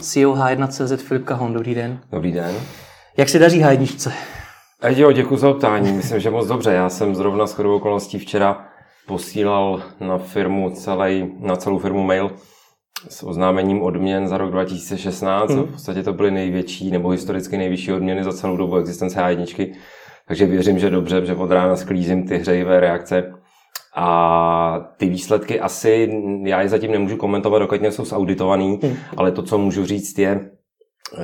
CEO H1CZ Filip Kahon, dobrý den. Dobrý den. Jak se daří H1? Jo, děkuji za optání. Myslím, že moc dobře. Já jsem zrovna s chodou okolností včera posílal na firmu celý, na celou firmu mail s oznámením odměn za rok 2016. Hmm. V podstatě to byly největší nebo historicky nejvyšší odměny za celou dobu existence H1. Takže věřím, že dobře, že od rána sklízím ty hřejivé reakce. A ty výsledky asi, já je zatím nemůžu komentovat, dokud nejsou zauditovaný, hmm. ale to, co můžu říct, je,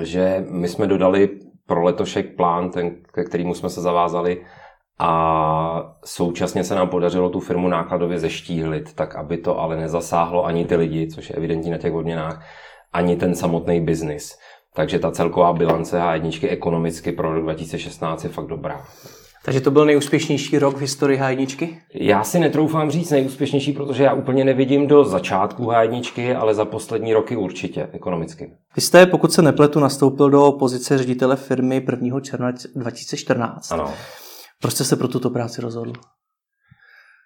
že my jsme dodali pro letošek plán, ten, ke kterému jsme se zavázali, a současně se nám podařilo tu firmu nákladově zeštíhlit, tak aby to ale nezasáhlo ani ty lidi, což je evidentní na těch odměnách, ani ten samotný biznis. Takže ta celková bilance H1 ekonomicky pro rok 2016 je fakt dobrá. Takže to byl nejúspěšnější rok v historii H1? Já si netroufám říct nejúspěšnější, protože já úplně nevidím do začátku H1, ale za poslední roky určitě ekonomicky. Vy jste, pokud se nepletu, nastoupil do pozice ředitele firmy 1. června 2014. Ano. Proč jste se pro tuto práci rozhodl?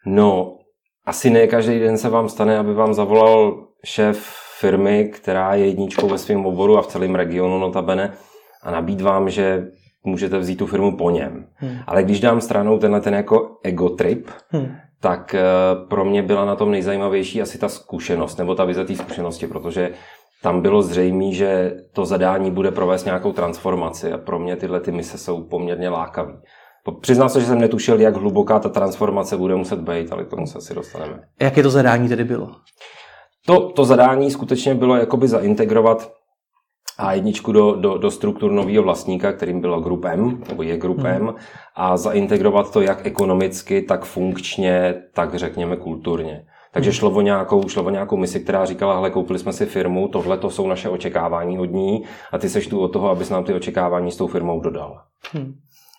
No, asi ne každý den se vám stane, aby vám zavolal šéf firmy, která je jedničkou ve svém oboru a v celém regionu notabene a nabít vám, že můžete vzít tu firmu po něm. Hmm. Ale když dám stranou tenhle ten jako ego trip, hmm. tak eh, pro mě byla na tom nejzajímavější asi ta zkušenost, nebo ta vize té zkušenosti, protože tam bylo zřejmé, že to zadání bude provést nějakou transformaci a pro mě tyhle ty mise jsou poměrně lákavé. Přiznám se, že jsem netušil, jak hluboká ta transformace bude muset být, ale k tomu se asi dostaneme. Jaké to zadání tedy bylo? To, to zadání skutečně bylo jakoby zaintegrovat a1 do, do, do struktur nového vlastníka, kterým bylo Group M, nebo je Group hmm. A zaintegrovat to jak ekonomicky, tak funkčně, tak řekněme kulturně. Takže hmm. šlo o, nějakou, šlo o nějakou misi, která říkala, hele, koupili jsme si firmu, tohle to jsou naše očekávání od ní a ty seš tu od toho, abys nám ty očekávání s tou firmou dodal. Hmm.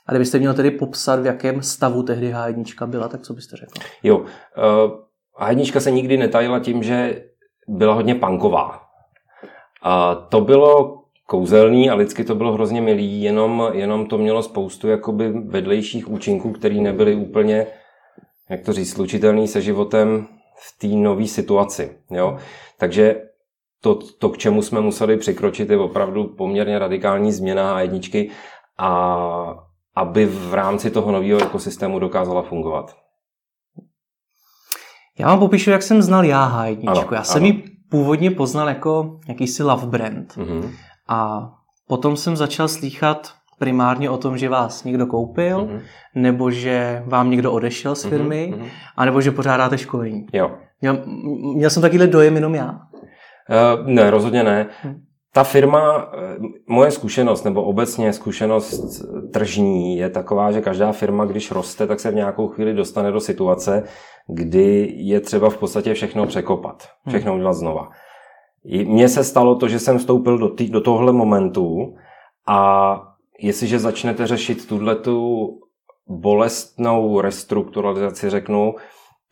A kdybyste měl tedy popsat, v jakém stavu tehdy H1 byla, tak co byste řekl? Jo, uh, H1 se nikdy netajila tím, že byla hodně panková. A to bylo kouzelný a lidsky to bylo hrozně milý, jenom, jenom to mělo spoustu jakoby vedlejších účinků, které nebyly úplně, jak to říct, slučitelný se životem v té nové situaci. Jo? Takže to, to, k čemu jsme museli překročit, je opravdu poměrně radikální změna a jedničky a aby v rámci toho nového ekosystému dokázala fungovat. Já vám popíšu, jak jsem znal já H1. Já jsem ji původně poznal jako jakýsi love brand. Mm-hmm. A potom jsem začal slýchat primárně o tom, že vás někdo koupil, mm-hmm. nebo že vám někdo odešel z firmy, mm-hmm. anebo že pořádáte školení. Jo. Měl, měl jsem takovýhle dojem jenom já? Uh, ne, rozhodně ne. Ta firma, eh, moje zkušenost, nebo obecně zkušenost tržní je taková, že každá firma, když roste, tak se v nějakou chvíli dostane do situace, kdy je třeba v podstatě všechno překopat, všechno udělat znova. Mně se stalo to, že jsem vstoupil do, tý, do tohle momentu a jestliže začnete řešit tuhletu bolestnou restrukturalizaci, řeknu,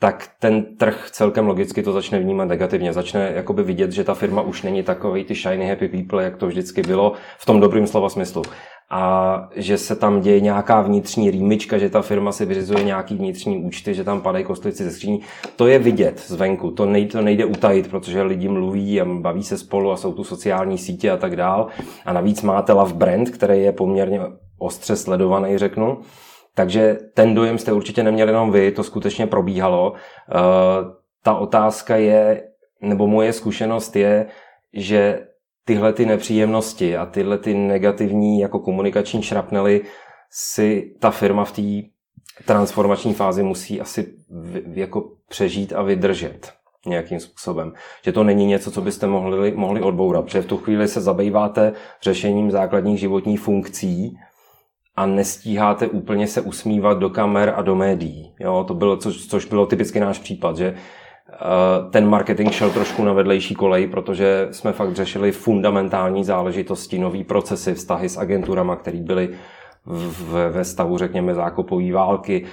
tak ten trh celkem logicky to začne vnímat negativně. Začne jakoby vidět, že ta firma už není takový ty shiny happy people, jak to vždycky bylo, v tom dobrým slova smyslu. A že se tam děje nějaká vnitřní rýmička, že ta firma si vyřizuje nějaký vnitřní účty, že tam padají kostlici ze skříní. To je vidět zvenku, to nejde, to nejde utajit, protože lidi mluví a baví se spolu a jsou tu sociální sítě a tak dál. A navíc máte love brand, který je poměrně ostře sledovaný, řeknu. Takže ten dojem jste určitě neměli jenom vy, to skutečně probíhalo. Eh, ta otázka je, nebo moje zkušenost je, že tyhle ty nepříjemnosti a tyhle ty negativní jako komunikační šrapnely si ta firma v té transformační fázi musí asi v, jako přežít a vydržet nějakým způsobem. Že to není něco, co byste mohli, mohli odbourat, protože v tu chvíli se zabýváte řešením základních životních funkcí a nestíháte úplně se usmívat do kamer a do médií. Jo, to bylo, což, což bylo typicky náš případ, že eh, ten marketing šel trošku na vedlejší kolej, protože jsme fakt řešili fundamentální záležitosti, nový procesy, vztahy s agenturama, které byly v, ve stavu, řekněme, zákopové války.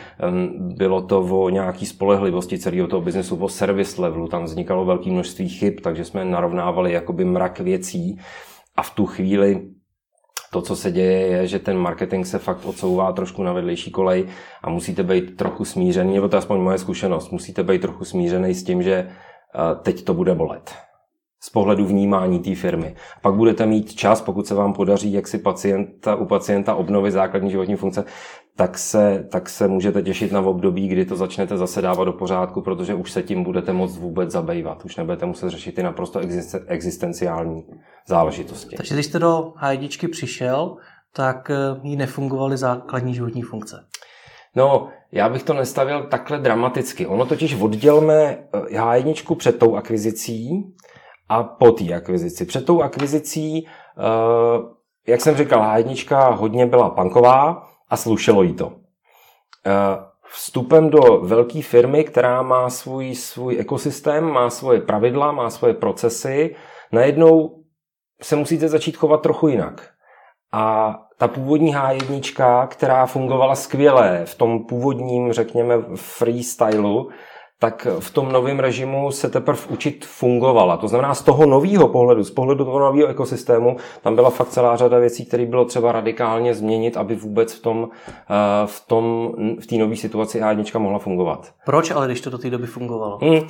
Bylo to o nějaký spolehlivosti celého toho biznesu, o service levelu, tam vznikalo velké množství chyb, takže jsme narovnávali jakoby mrak věcí a v tu chvíli to, co se děje, je, že ten marketing se fakt odsouvá trošku na vedlejší kolej a musíte být trochu smířený, nebo to je aspoň moje zkušenost, musíte být trochu smířený s tím, že eh, teď to bude bolet. Z pohledu vnímání té firmy. Pak budete mít čas, pokud se vám podaří, jak si pacienta, u pacienta obnovit základní životní funkce, tak se, tak se můžete těšit na období, kdy to začnete zase dávat do pořádku, protože už se tím budete moct vůbec zabývat. Už nebudete muset řešit ty naprosto existenciální záležitosti. Takže když jste do h přišel, tak eh, jí nefungovaly základní životní funkce. No, já bych to nestavil takhle dramaticky. Ono totiž oddělme H1 před tou akvizicí a po té akvizici. Před tou akvizicí, eh, jak jsem říkal, H1 hodně byla panková a slušelo jí to. Eh, vstupem do velké firmy, která má svůj, svůj ekosystém, má svoje pravidla, má svoje procesy, najednou se musíte začít chovat trochu jinak. A ta původní H1, která fungovala skvěle v tom původním, řekněme, freestylu, tak v tom novém režimu se teprve učit fungovala. To znamená, z toho nového pohledu, z pohledu toho nového ekosystému, tam byla fakt celá řada věcí, které bylo třeba radikálně změnit, aby vůbec v tom, eh, v tom, v té nové situaci A1 mohla fungovat. Proč ale, když to do té doby fungovalo? Hmm.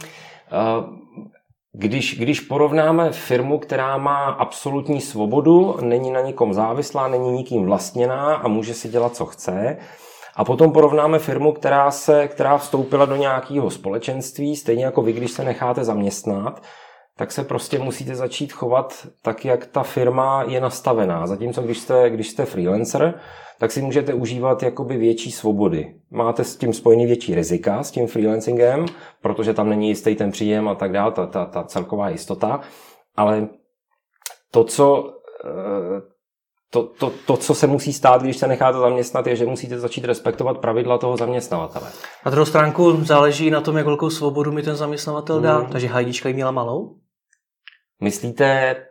Když, když porovnáme firmu, která má absolutní svobodu, není na nikom závislá, není nikým vlastněná a může si dělat, co chce, a potom porovnáme firmu, která, se, která vstoupila do nějakého společenství, stejně jako vy, když se necháte zaměstnat, tak se prostě musíte začít chovat tak, jak ta firma je nastavená. Zatímco když jste, když jste freelancer, tak si můžete užívat jakoby větší svobody. Máte s tím spojený větší rizika, s tím freelancingem, protože tam není jistý ten příjem a tak dále, ta, ta, ta celková jistota, ale to, co eh, to, to, to, co se musí stát, když se necháte zaměstnat, je, že musíte začít respektovat pravidla toho zaměstnavatele. Na druhou stránku záleží na tom, jak velkou svobodu mi ten zaměstnavatel dá. Hmm. Takže hajdička jí měla malou? Myslíte, eh,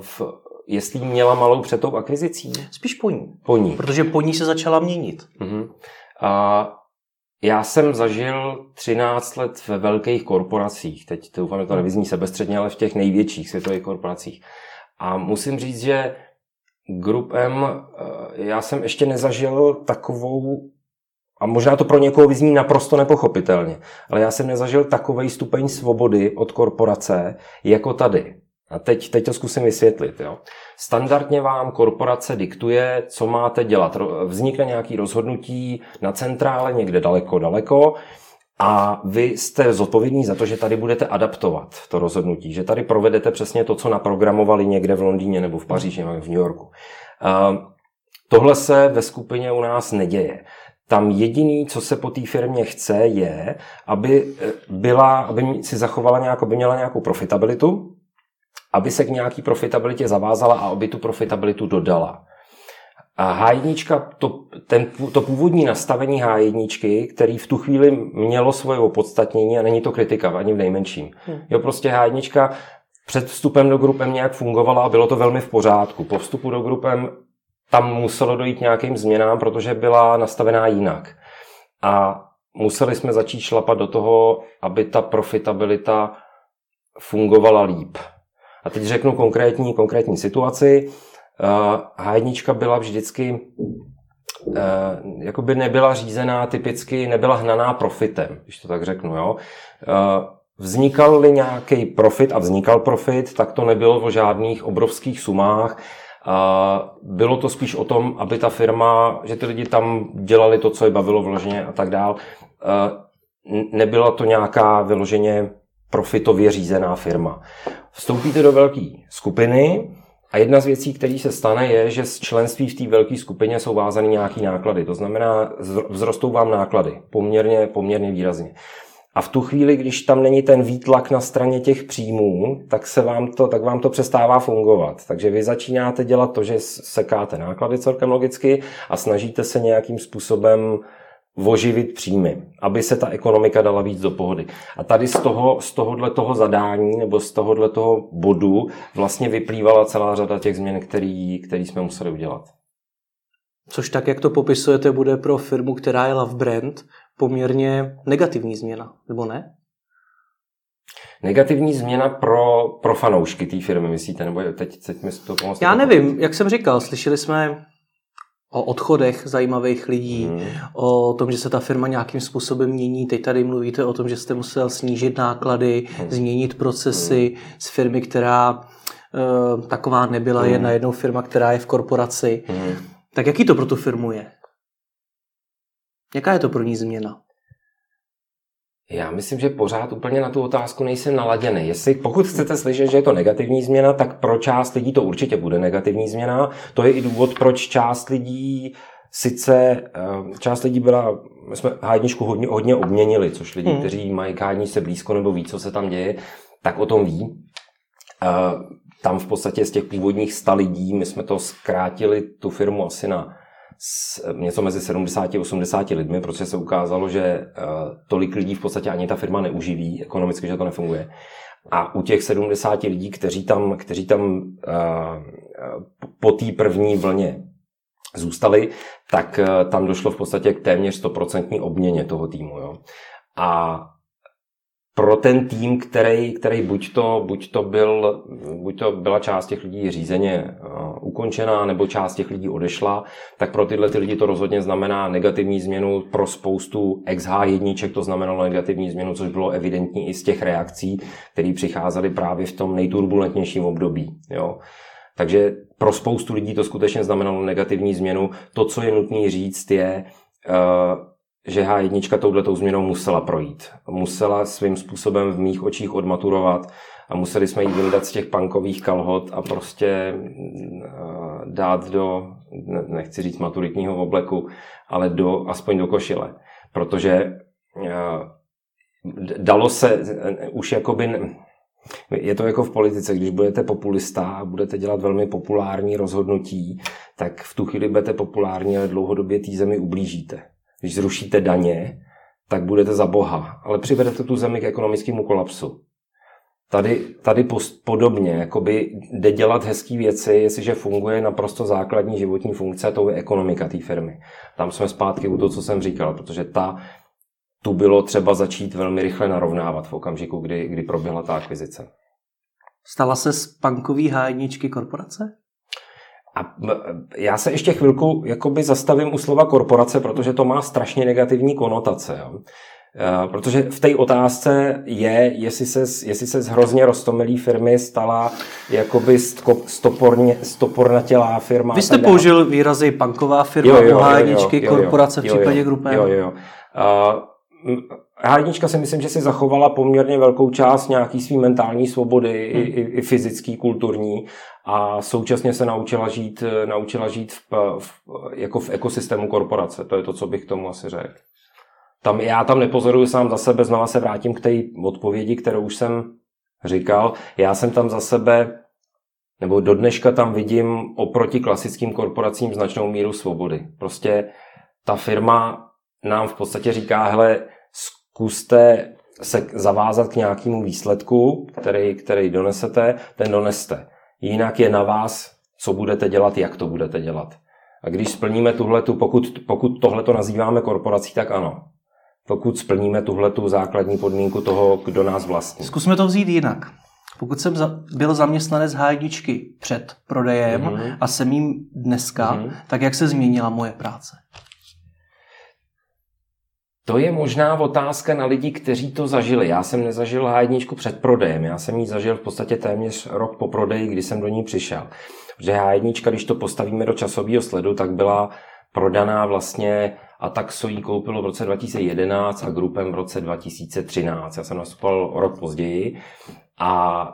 v, jestli měla malou před tou akvizicí? Spíš po ní. Po ní. Protože po ní se začala měnit. Uh-huh. A já jsem zažil 13 let ve velkých korporacích. Teď to doufám, že to nevyzní sebestředně, ale v těch největších světových korporacích. A musím říct, že Group M, eh, já jsem ještě nezažil takovou, a možná to pro někoho vyzní naprosto nepochopitelně, ale já jsem nezažil takový stupeň svobody od korporace jako tady. A teď, teď to zkusím vysvětlit. Jo. Standardně vám korporace diktuje, co máte dělat. Vznikne nějaký rozhodnutí na centrále někde daleko, daleko a vy jste zodpovědní za to, že tady budete adaptovat to rozhodnutí, že tady provedete přesně to, co naprogramovali někde v Londýně nebo v Paříži nebo v New Yorku. Tohle se ve skupině u nás neděje. Tam jediný, co se po té firmě chce, je, aby, e, byla, aby si zachovala nějak, aby měla nějakou profitabilitu, aby se k nějaký profitabilitě zavázala a aby tu profitabilitu dodala. A H1, to, ten, to původní nastavení H1, který v tu chvíli mělo svoje opodstatnění a není to kritika ani v nejmenším. Hmm. Jo, prostě H1 před vstupem do grupem nějak fungovala a bylo to velmi v pořádku. Po vstupu do grupem tam muselo dojít nějakým změnám, protože byla nastavená jinak. A museli jsme začít šlapat do toho, aby ta profitabilita fungovala líp. A teď řeknu konkrétní, konkrétní situaci. H1 byla vždycky eh, jakoby nebyla řízená typicky, nebyla hnaná profitem, když to tak řeknu. Jo? Eh, vznikal-li nějaký profit a vznikal profit, tak to nebylo o žádných obrovských sumách. Bylo to spíš o tom, aby ta firma, že ty lidi tam dělali to, co je bavilo vloženě a tak dál. Eh, nebyla to nějaká vyloženě profitově řízená firma. Vstoupíte do velké skupiny, a jedna z věcí, které se stane, je, že z členství v té velké skupině jsou vázány nějaké náklady. To znamená, vzrostou vám náklady poměrně, poměrně výrazně. A v tu chvíli, když tam není ten výtlak na straně těch příjmů, tak, se vám to, tak vám to přestává fungovat. Takže vy začínáte dělat to, že sekáte náklady celkem logicky a snažíte se nějakým způsobem oživit příjmy, aby se ta ekonomika dala víc do pohody. A tady z, toho, z tohohle toho zadání nebo z tohohle toho bodu vlastně vyplývala celá řada těch změn, který, který jsme museli udělat. Což tak, jak to popisujete, bude pro firmu, která je Love Brand, poměrně negativní změna, nebo ne? Negativní změna pro, pro fanoušky té firmy, myslíte? Nebo teď, teď mi to pomoct? Já nevím, jak jsem říkal, slyšeli jsme o odchodech zajímavých lidí, hmm. o tom, že se ta firma nějakým způsobem mění. Teď tady mluvíte o tom, že jste musel snížit náklady, hmm. změnit procesy hmm. z firmy, která e, taková nebyla, hmm. je najednou firma, která je v korporaci. Hmm. Tak jaký to pro tu firmu je? Jaká je to pro ní změna? Já myslím, že pořád úplně na tu otázku nejsem naladěný. Jestli, pokud chcete slyšet, že je to negativní změna, tak pro část lidí to určitě bude negativní změna. To je i důvod, proč část lidí sice, eh, část lidí byla, my jsme hádničku hodně, hodně obměnili, což lidi, hmm. kteří mají k se blízko nebo ví, co se tam děje, tak o tom ví. Eh, tam v podstatě z těch původních sta lidí, my jsme to zkrátili tu firmu asi na něco mezi 70 a 80 lidmi, protože se ukázalo, že uh, tolik lidí v podstatě ani ta firma neuživí, ekonomicky, že to nefunguje. A u těch 70 lidí, kteří tam, kteří tam uh, po té první vlně zůstali, tak tam došlo v podstatě k téměř 100% obměně toho týmu. Jo. A pro ten tým, který, který buď, to, buď, to byl, buď to byla část těch lidí řízeně ukončená, nebo část těch lidí odešla, tak pro tyhle ty lidi to rozhodně znamená negativní změnu. Pro spoustu XH1 to znamenalo negativní změnu, což bylo evidentní i z těch reakcí, které přicházely právě v tom nejturbulentnějším období. Jo. Takže pro spoustu lidí to skutečně znamenalo negativní změnu. To, co je nutné říct, je, uh, že H1 touhletou změnou musela projít. Musela svým způsobem v mých očích odmaturovat a museli jsme jí vyndat z těch punkových kalhot a prostě eh, dát do, nechci říct maturitního obleku, ale do, aspoň do košile. Protože eh, dalo se eh, už jakoby, je to jako v politice, když budete populista a budete dělat velmi populární rozhodnutí, tak v tu chvíli budete populární, ale dlouhodobě té zemi ublížíte když zrušíte daně, tak budete za boha, ale přivedete tu zemi k ekonomickému kolapsu. Tady, tady post, podobně, jakoby jde dělat hezké věci, jestliže funguje naprosto základní životní funkce, to je ekonomika té firmy. Tam jsme zpátky u toho, co jsem říkal, protože ta, tu bylo třeba začít velmi rychle narovnávat v okamžiku, kdy, kdy proběhla ta akvizice. Stala se z punkový hájničky korporace? A já se ještě chvilku jakoby zastavím u slova korporace, protože to má strašně negativní konotace. Jo. E, protože v té otázce je, jestli se, jestli se z hrozně roztomilý firmy stala jakoby stoporně, stopornatělá firma. Vy jste použil výrazy banková firma, pohájničky, korporace v případě grupy. Jo, jo, jo. Uh, H1 si myslím, že si zachovala poměrně velkou část nějaký svý mentální svobody, hmm. i, i, i fyzický, kulturní a současně se naučila žít, naučila žít v, v, jako v ekosystému korporace. To je to, co bych tomu asi řekl. Tam, já tam nepozoruju sám za sebe, znova se vrátím k té odpovědi, kterou už jsem říkal. Já jsem tam za sebe, nebo do dneška tam vidím oproti klasickým korporacím značnou míru svobody. Prostě ta firma nám v podstatě říká, hele, zkuste se zavázat k nějakému výsledku, který, který donesete, ten doneste. Jinak je na vás, co budete dělat, jak to budete dělat. A když splníme tuhletu, pokud, pokud tohle to nazýváme korporací, tak ano. Pokud splníme tuhletu základní podmínku toho, kdo nás vlastní. Zkusme to vzít jinak. Pokud jsem byl zaměstnanec hájdičky před prodejem mm-hmm. a jsem jim dneska, mm-hmm. tak jak se změnila moje práce? To je možná otázka na lidi, kteří to zažili. Já jsem nezažil H1 před prodejem, já jsem ji zažil v podstatě téměř rok po prodeji, kdy jsem do ní přišel. Protože H1, když to postavíme do časového sledu, tak byla prodaná vlastně a tak so jí koupilo v roce 2011 a Grupem v roce 2013. Já jsem nastupoval rok později a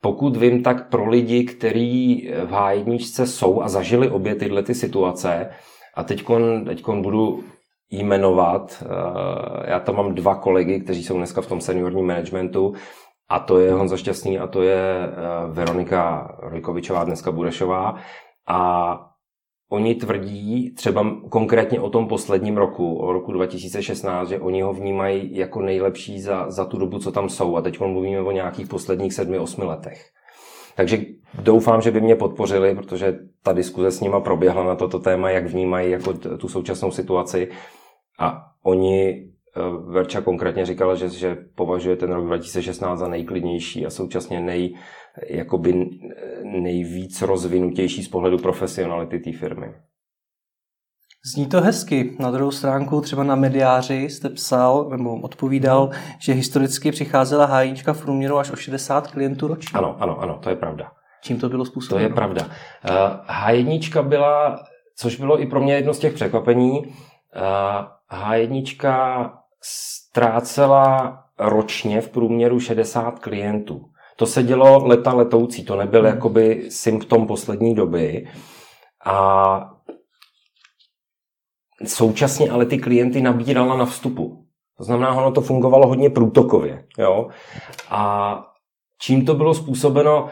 pokud vím, tak pro lidi, kteří v H1 jsou a zažili obě tyhle ty situace, a teď budu jmenovat. Eh, já tam mám dva kolegy, kteří jsou dneska v tom seniorním managementu a to je Honza Šťastný a to je eh, Veronika Rojkovičová, dneska Budešová. A oni tvrdí třeba konkrétně o tom posledním roku, o roku 2016, že oni ho vnímají jako nejlepší za, za tu dobu, co tam jsou. A teď mluvíme o nějakých posledních sedmi, osmi letech. Takže doufám, že by mě podpořili, protože ta diskuze s nima proběhla na toto téma, jak vnímají jako tu současnou situaci. A oni, Verča konkrétně říkala, že, že považuje ten rok 2016 za nejklidnější a současně nej, jakoby nejvíc rozvinutější z pohledu profesionality té firmy. Zní to hezky. Na druhou stránku třeba na mediáři jste psal nebo odpovídal, že historicky přicházela hájíčka v průměru až o 60 klientů ročně. Ano, ano, ano, to je pravda. Čím to bylo způsobeno? To je pravda. H1 eh, byla, což bylo i pro mě jedno z těch překvapení, H1 eh, ztrácela ročně v průměru 60 klientů. To se dělo leta letoucí, to nebyl hmm. jakoby symptom poslední doby. A současně ale ty klienty nabírala na vstupu. To znamená, ono to fungovalo hodně průtokově. Jo? A čím to bylo způsobeno,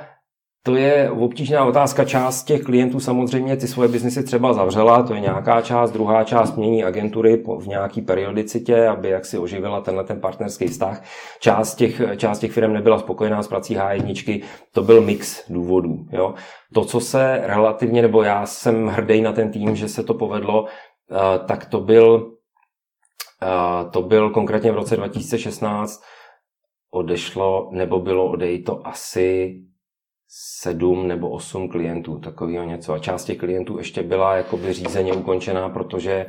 to je obtížná otázka. Část těch klientů samozřejmě ty svoje biznesy třeba zavřela, to je nějaká část, druhá část mění agentury v nějaký periodicitě, aby jak si oživila tenhle ten partnerský vztah. Část těch, část těch firm nebyla spokojená s prací H1, to byl mix důvodů. Jo. To, co se relativně, nebo já jsem hrdý na ten tým, že se to povedlo, eh, tak to byl, eh, to byl konkrétně v roce 2016 odešlo, nebo bylo odejito asi sedm nebo osm klientů, takového něco. A část těch klientů ještě byla jakoby řízeně ukončená, protože,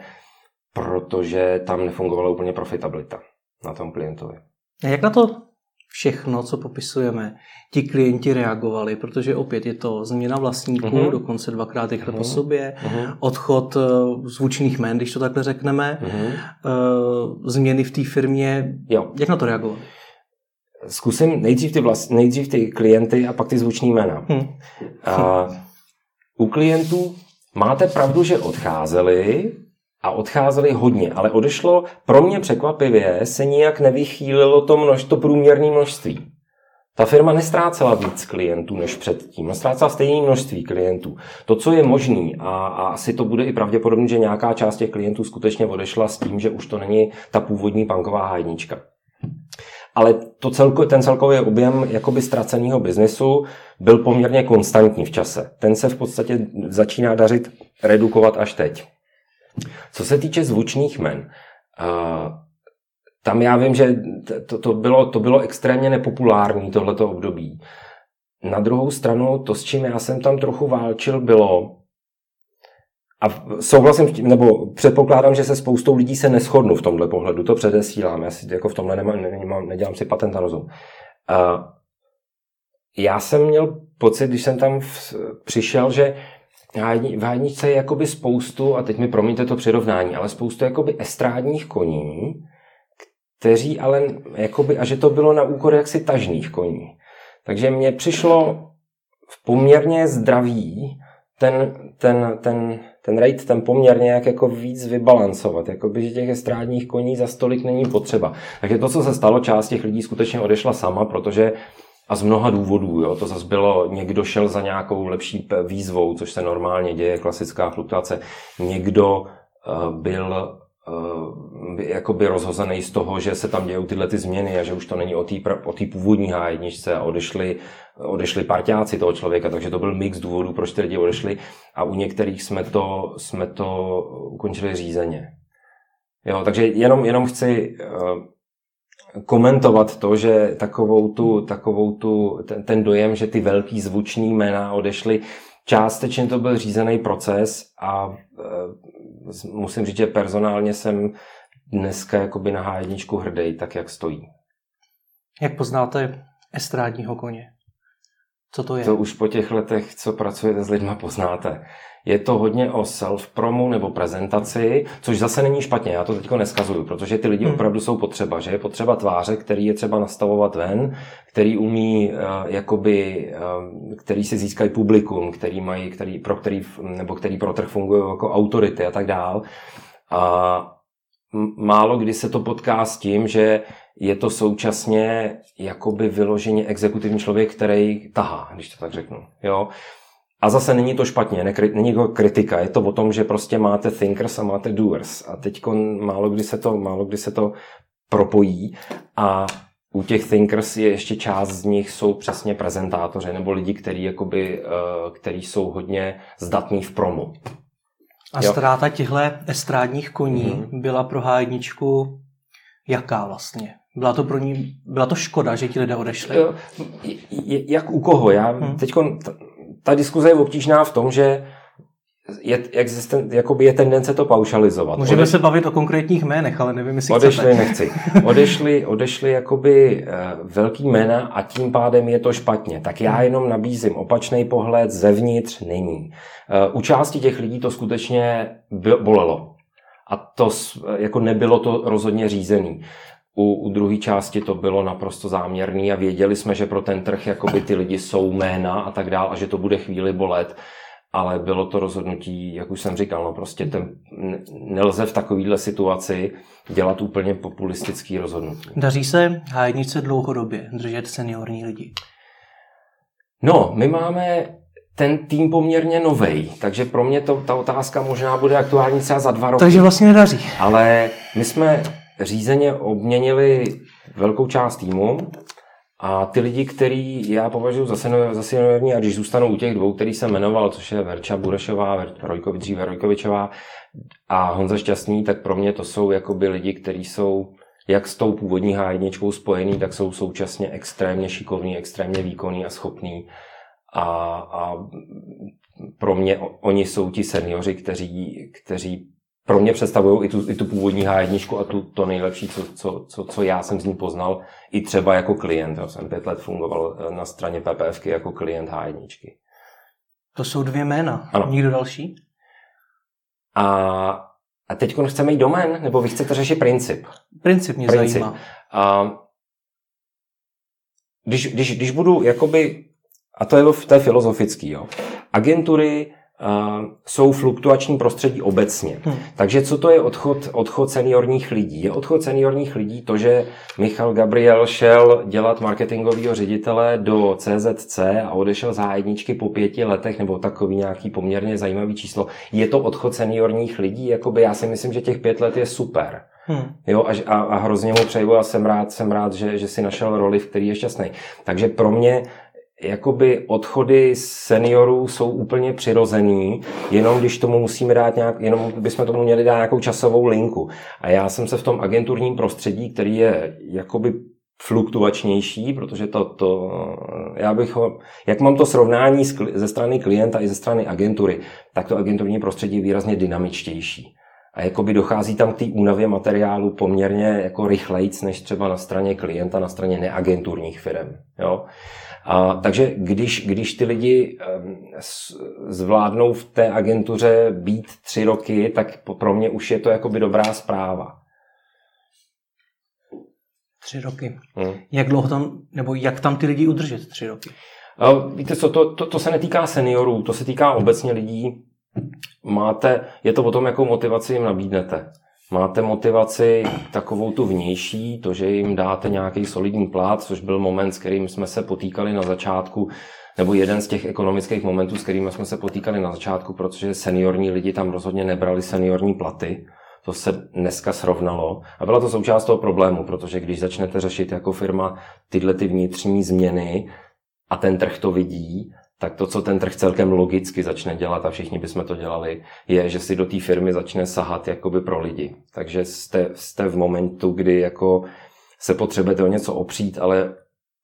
protože tam nefungovala úplně profitabilita na tom klientovi. A jak na to všechno, co popisujeme, ti klienti reagovali, protože opět je to změna vlastníků, uh-huh. dokonce dvakrát rychle uh-huh. po sobě, uh-huh. odchod uh, zvučných men, když to takhle řekneme, uh-huh. uh, změny v té firmě. Jo. Jak na to reagovali? Zkusím nejdřív ty, vlast, nejdřív ty klienty a pak ty zvuční jména. Hmm. A, u klientů máte pravdu, že odcházeli a odcházeli hodně, ale odešlo pro mě překvapivě se nijak nevychýlilo to, množ, to průměrné množství. Ta firma nestrácela víc klientů než předtím, ztrácela stejné množství klientů. To, co je možný, a, a asi to bude i pravděpodobně, že nějaká část těch klientů skutečně odešla s tím, že už to není ta původní banková hajnička ale to celko, ten celkový objem jakoby ztraceného biznesu byl poměrně konstantní v čase. Ten se v podstatě začíná dařit redukovat až teď. Co se týče zvučných men, tam já vím, že to, to, bylo, to bylo extrémně nepopulární tohleto období. Na druhou stranu, to, s čím já jsem tam trochu válčil, bylo, a souhlasím, nebo předpokládám, že se spoustou lidí se neschodnu v tomhle pohledu, to předesílám, já si jako v tomhle nemám, nemám, nedělám si patent na rozum. Uh, já jsem měl pocit, když jsem tam v, přišel, že v hádničce je jakoby spoustu, a teď mi promiňte to přirovnání, ale spoustu jakoby estrádních koní, kteří ale jakoby, a že to bylo na úkor jaksi tažných koní. Takže mně přišlo v poměrně zdravý ten, ten, ten ten rate, ten poměr nějak jako víc vybalancovat, jako by, že těch estrádních koní za stolik není potřeba. Takže to, co se stalo, část těch lidí skutečně odešla sama, protože a z mnoha důvodů, jo, to zase bylo, někdo šel za nějakou lepší výzvou, což se normálně děje, klasická fluktuace, někdo uh, byl uh, jakoby rozhozený z toho, že se tam dějou tyhle ty změny a že už to není o té o původní H1 a odešli odešli parťáci toho člověka, takže to byl mix důvodů, proč ty lidi odešli a u některých jsme to, jsme to ukončili řízeně. Jo, takže jenom, jenom chci uh, komentovat to, že takovou tu, takovou tu, ten, ten dojem, že ty velký zvuční jména odešly, částečně to byl řízený proces a uh, musím říct, že personálně jsem dneska jakoby na H1 hrdý, tak jak stojí. Jak poznáte estrádního koně? Co to je? To už po těch letech, co pracujete s lidmi, poznáte. Je to hodně o self-promu nebo prezentaci, což zase není špatně, já to teď neskazuju, protože ty lidi hmm. opravdu jsou potřeba, že je potřeba tváře, který je třeba nastavovat ven, který umí, uh, jakoby, uh, který si získají publikum, který mají, který, pro který, nebo který pro trh fungují jako autority a tak dál. A málo kdy se to potká s tím, že je to současně jakoby vyloženě exekutivní člověk, který tahá, když to tak řeknu. Jo? A zase není to špatně, nekri, není to kritika, je to o tom, že prostě máte thinkers a máte doers. A teď málo kdy se to, málo kdy se to propojí a u těch thinkers je ještě část z nich jsou přesně prezentátoři nebo lidi, kteří jakoby, eh, který jsou hodně zdatní v promu. A jo. ztráta těchto estrádních koní mm-hmm. byla pro H1 jaká vlastně? Byla to pro ní, byla to škoda, že ti lidé odešli? Jak u koho? Já hmm. teď ta, ta diskuze je obtížná v tom, že je, existen, jakoby je tendence to paušalizovat. Můžeme Odeš... se bavit o konkrétních jménech, ale nevím, jestli Odešli, chcete. nechci. Odešli, odešli jakoby uh, velký jména a tím pádem je to špatně. Tak já jenom nabízím opačný pohled, zevnitř není. Uh, u části těch lidí to skutečně bolelo. A to jako nebylo to rozhodně řízený. U, u druhé části to bylo naprosto záměrný a věděli jsme, že pro ten trh jakoby ty lidi jsou jména a tak dál a že to bude chvíli bolet ale bylo to rozhodnutí, jak už jsem říkal, no prostě ten, nelze v takovéhle situaci dělat úplně populistický rozhodnutí. Daří se hájnice dlouhodobě držet seniorní lidi? No, my máme ten tým poměrně novej, takže pro mě to, ta otázka možná bude aktuální třeba za dva roky. Takže vlastně nedaří. Ale my jsme řízeně obměnili velkou část týmu, a ty lidi, který já považuji za, senior, za seniorní, a když zůstanou u těch dvou, který jsem jmenoval, což je Verča Burešová, Rojkovič, dříve Rojkovičová a Honza Šťastný, tak pro mě to jsou jakoby lidi, kteří jsou jak s tou původní hájničkou spojený, tak jsou současně extrémně šikovní, extrémně výkonní a schopní. A, a pro mě oni jsou ti seniori, kteří, kteří pro mě představují i tu, i tu původní H1 a tu, to nejlepší, co, co, co, co já jsem z ní poznal, i třeba jako klient. Já jsem pět let fungoval eh, na straně PPF jako klient H1. To jsou dvě jména. Ano. Nikdo další? A, a teď chceme jít domén, nebo vy chcete řešit princip? Princip mě princip. zajímá. A, když, když, když budu jakoby, a to je, to je filozofický, jo. agentury jsou fluktuační prostředí obecně. Hmm. Takže co to je odchod, odchod seniorních lidí? Je odchod seniorních lidí to, že Michal Gabriel šel dělat marketingového ředitele do CZC a odešel z jedničky po pěti letech, nebo takový nějaký poměrně zajímavý číslo. Je to odchod seniorních lidí? Jakoby já si myslím, že těch pět let je super. Hmm. Jo, a, a, a hrozně mu přeju a jsem rád, jsem rád že, že si našel roli, v který je šťastný. Takže pro mě jakoby odchody seniorů jsou úplně přirozený, jenom když tomu musíme dát nějak, jenom bychom tomu měli dát nějakou časovou linku. A já jsem se v tom agenturním prostředí, který je jakoby fluktuačnější, protože to, to já bych ho, jak mám to srovnání ze strany klienta i ze strany agentury, tak to agenturní prostředí je výrazně dynamičtější. A jakoby dochází tam k té únavě materiálu poměrně jako rychlejc, než třeba na straně klienta, na straně neagenturních firm. Jo? A, takže když, když ty lidi zvládnou v té agentuře být tři roky, tak pro mě už je to jakoby dobrá zpráva. Tři roky. Hmm. Jak dlouho tam, nebo jak tam ty lidi udržet tři roky? A, víte co, to, to, to se netýká seniorů, to se týká obecně lidí. Máte, je to o tom, jakou motivaci jim nabídnete. Máte motivaci takovou tu vnější, to, že jim dáte nějaký solidní plát, což byl moment, s kterým jsme se potýkali na začátku, nebo jeden z těch ekonomických momentů, s kterými jsme se potýkali na začátku, protože seniorní lidi tam rozhodně nebrali seniorní platy. To se dneska srovnalo. A byla to součást toho problému, protože když začnete řešit jako firma tyhle ty vnitřní změny a ten trh to vidí, tak to, co ten trh celkem logicky začne dělat, a všichni bychom to dělali, je, že si do té firmy začne sahat jakoby pro lidi. Takže jste, jste v momentu, kdy jako se potřebujete o něco opřít, ale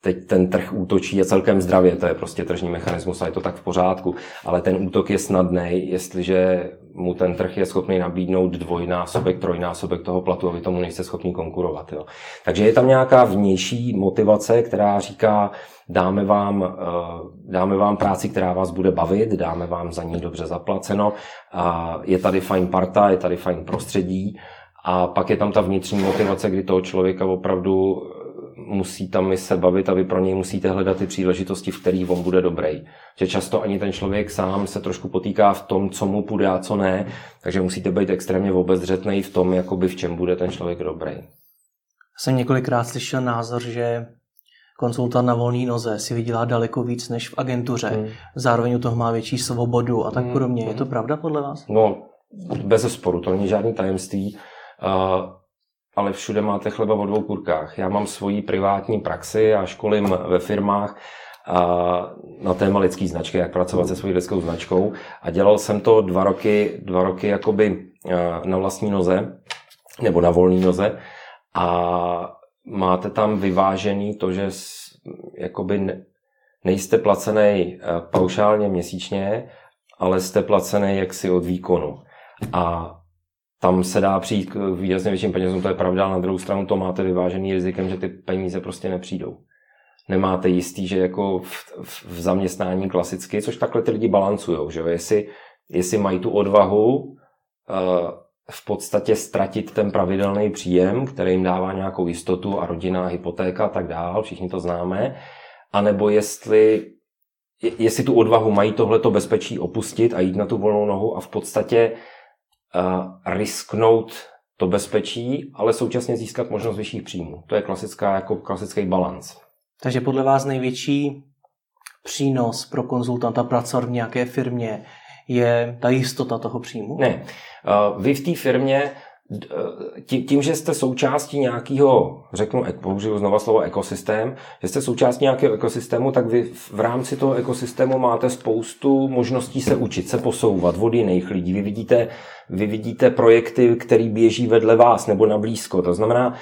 teď ten trh útočí je celkem zdravě, to je prostě tržní mechanismus a je to tak v pořádku, ale ten útok je snadný, jestliže mu ten trh je schopný nabídnout dvojnásobek, trojnásobek toho platu a vy tomu nejste schopni konkurovat. Jo. Takže je tam nějaká vnější motivace, která říká, dáme vám, eh, dáme vám práci, která vás bude bavit, dáme vám za ní dobře zaplaceno, a je tady fajn parta, je tady fajn prostředí a pak je tam ta vnitřní motivace, kdy toho člověka opravdu musí tam se bavit a vy pro něj musíte hledat ty příležitosti, v kterých on bude dobrý. Že často ani ten člověk sám se trošku potýká v tom, co mu půjde a co ne, takže musíte být extrémně obezřetný v tom, jakoby v čem bude ten člověk dobrý. Jsem několikrát slyšel názor, že konsultant na volné noze si vydělá daleko víc než v agentuře. Hmm. Zároveň u toho má větší svobodu a tak hmm. podobně. Je to pravda podle vás? No, bez sporu, to není žádný tajemství. Uh, ale všude máte chleba o dvou kurkách. Já mám svoji privátní praxi a školím ve firmách a na téma lidský značky, jak pracovat se svojí lidskou značkou. A dělal jsem to dva roky, dva roky jakoby na vlastní noze, nebo na volné noze. A máte tam vyvážený to, že jakoby nejste placený paušálně měsíčně, ale jste placený jaksi od výkonu. A tam se dá přijít k výrazně větším penězům, to je pravda, ale na druhou stranu to máte vyvážený rizikem, že ty peníze prostě nepřijdou. Nemáte jistý, že jako v, v, v zaměstnání klasicky, což takhle ty lidi balancují, že jo? Jestli, jestli mají tu odvahu uh, v podstatě ztratit ten pravidelný příjem, který jim dává nějakou jistotu a rodina, hypotéka a tak dál, všichni to známe, anebo jestli, jestli tu odvahu mají tohleto bezpečí opustit a jít na tu volnou nohu a v podstatě risknout to bezpečí, ale současně získat možnost vyšších příjmů. To je klasická, jako klasický balans. Takže podle vás největší přínos pro konzultanta pracovat v nějaké firmě je ta jistota toho příjmu? Ne. Vy v té firmě tím, že jste součástí nějakého, řeknu, použiju znova slovo ekosystém, že jste součástí nějakého ekosystému, tak vy v rámci toho ekosystému máte spoustu možností se učit, se posouvat od jiných lidí. Vy vidíte, vy vidíte projekty, které běží vedle vás nebo na blízko. To znamená,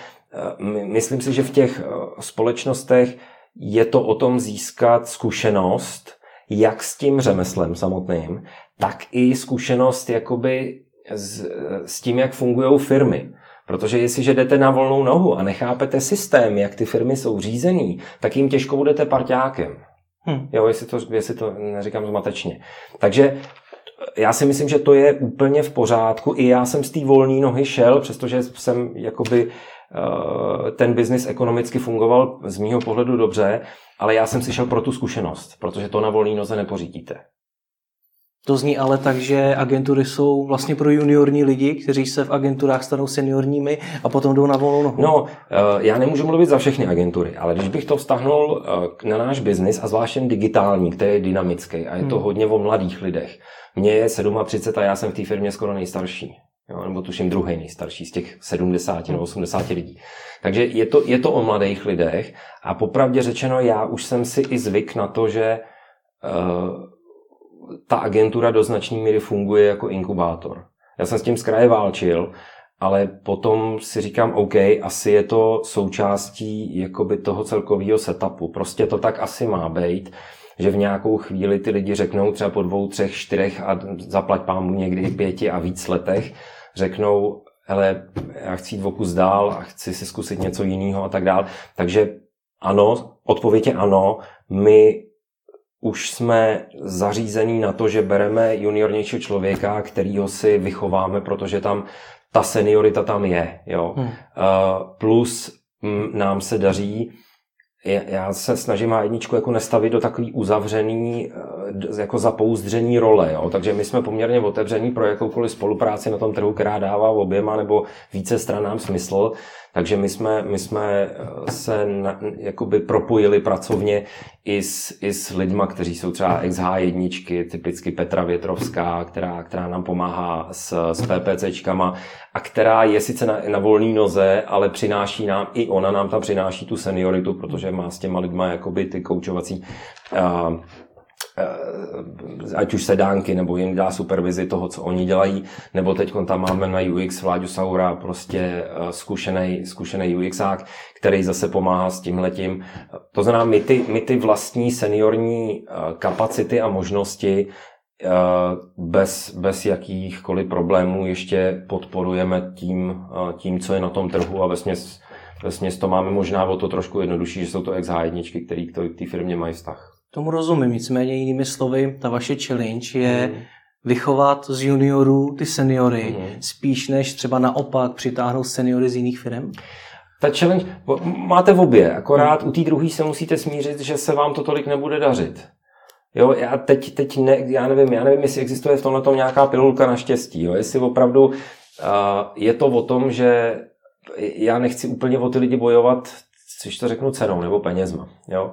myslím si, že v těch společnostech je to o tom získat zkušenost, jak s tím řemeslem samotným, tak i zkušenost jakoby s, s tím, jak fungují firmy. Protože jestliže jdete na volnou nohu a nechápete systém, jak ty firmy jsou řízený, tak jim těžko budete parťákem. Hmm. Jo, jestli to, jestli to neříkám zmatečně. Takže já si myslím, že to je úplně v pořádku. I já jsem z té volné nohy šel, přestože jsem jakoby eh, ten biznis ekonomicky fungoval z mýho pohledu dobře, ale já jsem si šel pro tu zkušenost, protože to na volné noze nepořídíte. To zní ale tak, že agentury jsou vlastně pro juniorní lidi, kteří se v agenturách stanou seniorními a potom jdou na volnou nohu. No, eh, já nemůžu mluvit za všechny agentury, ale když bych to vztahnul eh, na náš biznis a zvláště digitální, který je dynamický a je to hmm. hodně o mladých lidech. Mně je 37 a já jsem v té firmě skoro nejstarší. Jo, nebo tuším druhý nejstarší z těch 70 nebo 80 lidí. Takže je to, je to o mladých lidech a popravdě řečeno, já už jsem si i zvyk na to, že uh, ta agentura do značné míry funguje jako inkubátor. Já jsem s tím z kraje válčil, ale potom si říkám, OK, asi je to součástí jakoby toho celkového setupu. Prostě to tak asi má být, že v nějakou chvíli ty lidi řeknou třeba po dvou, třech, čtyřech a zaplať pámu někdy pěti a víc letech, řeknou, hele, já chci jít vokus dál a chci si zkusit něco jiného a tak dál. Takže ano, odpověď je ano, my už jsme zařízení na to, že bereme juniornějšího člověka, kterýho si vychováme, protože tam ta seniorita tam je. Jo. Hmm. Uh, plus m, nám se daří já se snažím a jedničku jako nestavit do takový uzavřený, eh, jako zapouzdřený role, jo? takže my jsme poměrně otevření pro jakoukoliv spolupráci na tom trhu, která dává oběma nebo více stranám smysl, takže my jsme, my jsme eh, se na, jakoby propojili pracovně i s, i s lidma, kteří jsou třeba ex H1, typicky Petra Větrovská, která, která nám pomáhá s, s PPCčkama a která je sice na, na volné noze, ale přináší nám, i ona nám tam přináší tu senioritu, protože má s těma lidma jakoby ty koučovací uh, ať už sedánky, nebo jim dá supervizi toho, co oni dělají, nebo teď tam máme na UX Vláďu Saura, prostě zkušený, zkušený UXák, který zase pomáhá s tím letím. To znamená, my ty, my ty vlastní seniorní kapacity a možnosti bez, bez jakýchkoliv problémů ještě podporujeme tím, tím, co je na tom trhu a ve směs, ve směs to máme možná o to trošku jednodušší, že jsou to ex H1, který k té firmě mají vztah. Tomu rozumím, nicméně jinými slovy, ta vaše challenge je mm. vychovat z juniorů ty seniory, mm. spíš než třeba naopak přitáhnout seniory z jiných firm? Ta challenge, máte v obě, akorát mm. u té druhé se musíte smířit, že se vám to tolik nebude dařit. Jo, já teď, teď ne, já nevím, já nevím, jestli existuje v tomhle nějaká pilulka na štěstí, jo, jestli opravdu uh, je to o tom, že já nechci úplně o ty lidi bojovat, což to řeknu cenou nebo penězma, jo.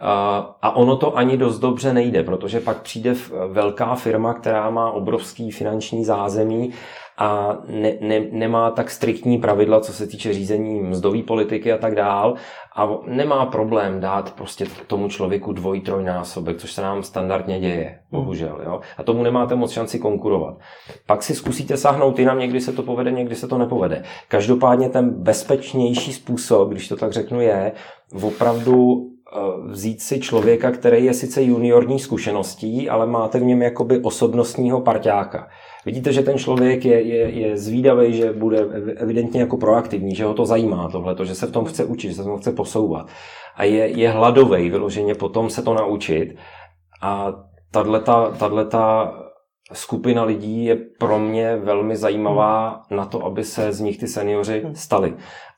A ono to ani dost dobře nejde, protože pak přijde velká firma, která má obrovský finanční zázemí a ne, ne, nemá tak striktní pravidla, co se týče řízení mzdové politiky a tak dál a nemá problém dát prostě tomu člověku dvoj, trojnásobek, což se nám standardně děje, bohužel. Jo? A tomu nemáte moc šanci konkurovat. Pak si zkusíte sáhnout jinam, někdy se to povede, někdy se to nepovede. Každopádně ten bezpečnější způsob, když to tak řeknu, je opravdu vzít si člověka, který je sice juniorní zkušeností, ale máte v něm jakoby osobnostního parťáka. Vidíte, že ten člověk je, je, je zvídavý, že bude evidentně jako proaktivní, že ho to zajímá tohle, že se v tom chce učit, že se v tom chce posouvat. A je, je hladový vyloženě potom se to naučit. A tato skupina lidí je pro mě velmi zajímavá na to, aby se z nich ty seniori stali.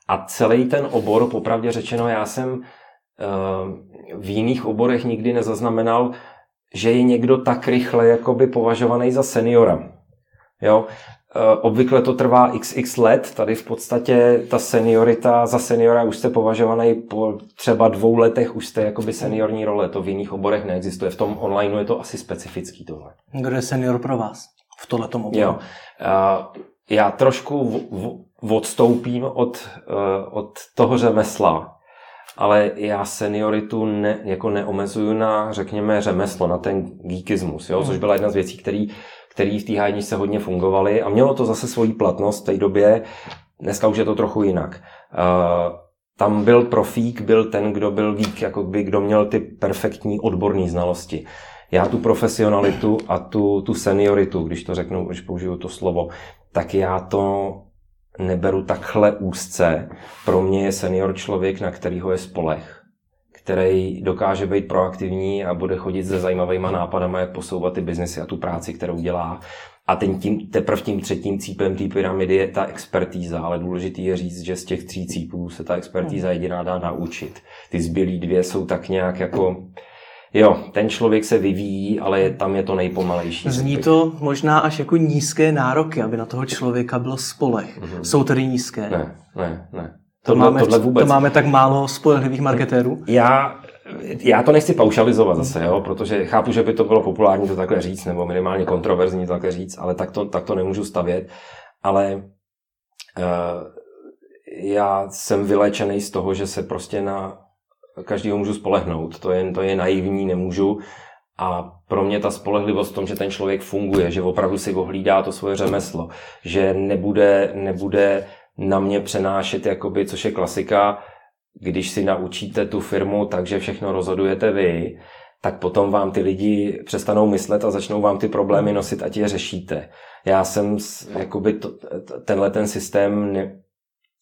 A celý ten obor, popravdě řečeno, já jsem eh, v jiných oborech nikdy nezaznamenal, že je někdo tak rychle jakoby považovaný za seniora. Jo? Eh, obvykle to trvá xx let, tady v podstatě ta seniorita, za seniora už jste považovaný po třeba dvou letech, už jste jakoby seniorní role, to v jiných oborech neexistuje, v tom online je to asi specifický tohle. Kdo je senior pro vás v tomhletom oboru? Jo. Eh, já trošku v, v, odstoupím od, eh, od toho řemesla, ale já senioritu ne, jako neomezuju na, řekněme, řemeslo, na ten geekismus, jo? což byla jedna z věcí, který který v té hájničce hodně fungovaly a mělo to zase svoji platnost v té době. Dneska už je to trochu jinak. Uh, tam byl profík, byl ten, kdo byl geek, jako by kdo měl ty perfektní odborné znalosti. Já tu profesionalitu a tu, tu senioritu, když to řeknu, když použiju to slovo, tak já to neberu takhle úzce. Pro mě je senior člověk, na kterýho je spolech který dokáže být proaktivní a bude chodit se zajímavýma nápadama, jak posouvat ty biznesy a tu práci, kterou dělá. A ten tím, teprve tím třetím cípem té pyramidy je ta expertíza, ale důležitý je říct, že z těch tří cípů se ta expertíza hmm. jediná dá naučit. Ty zbylý dvě jsou tak nějak jako Jo, ten člověk se vyvíjí, ale je, tam je to nejpomalejší. Zní to možná až jako nízké nároky, aby na toho člověka byl spolech. Mm-hmm. Jsou tedy nízké? Ne, ne, ne. To, tohle, máme, tohle vůbec. to máme tak málo spolehlivých marketérů? Já, já to nechci paušalizovat zase, jo, protože chápu, že by to bylo populární to takhle říct, nebo minimálně kontroverzní to takhle říct, ale tak to, tak to nemůžu stavět. Ale uh, já jsem vylečený z toho, že se prostě na každého můžu spolehnout. To je, to je naivní, nemůžu. A pro mě ta spolehlivost v tom, že ten člověk funguje, že opravdu si ohlídá to svoje řemeslo, že nebude, nebude na mě přenášet, jakoby, což je klasika, když si naučíte tu firmu takže všechno rozhodujete vy, tak potom vám ty lidi přestanou myslet a začnou vám ty problémy nosit a je řešíte. Já jsem, jakoby to, tenhle ten systém ne,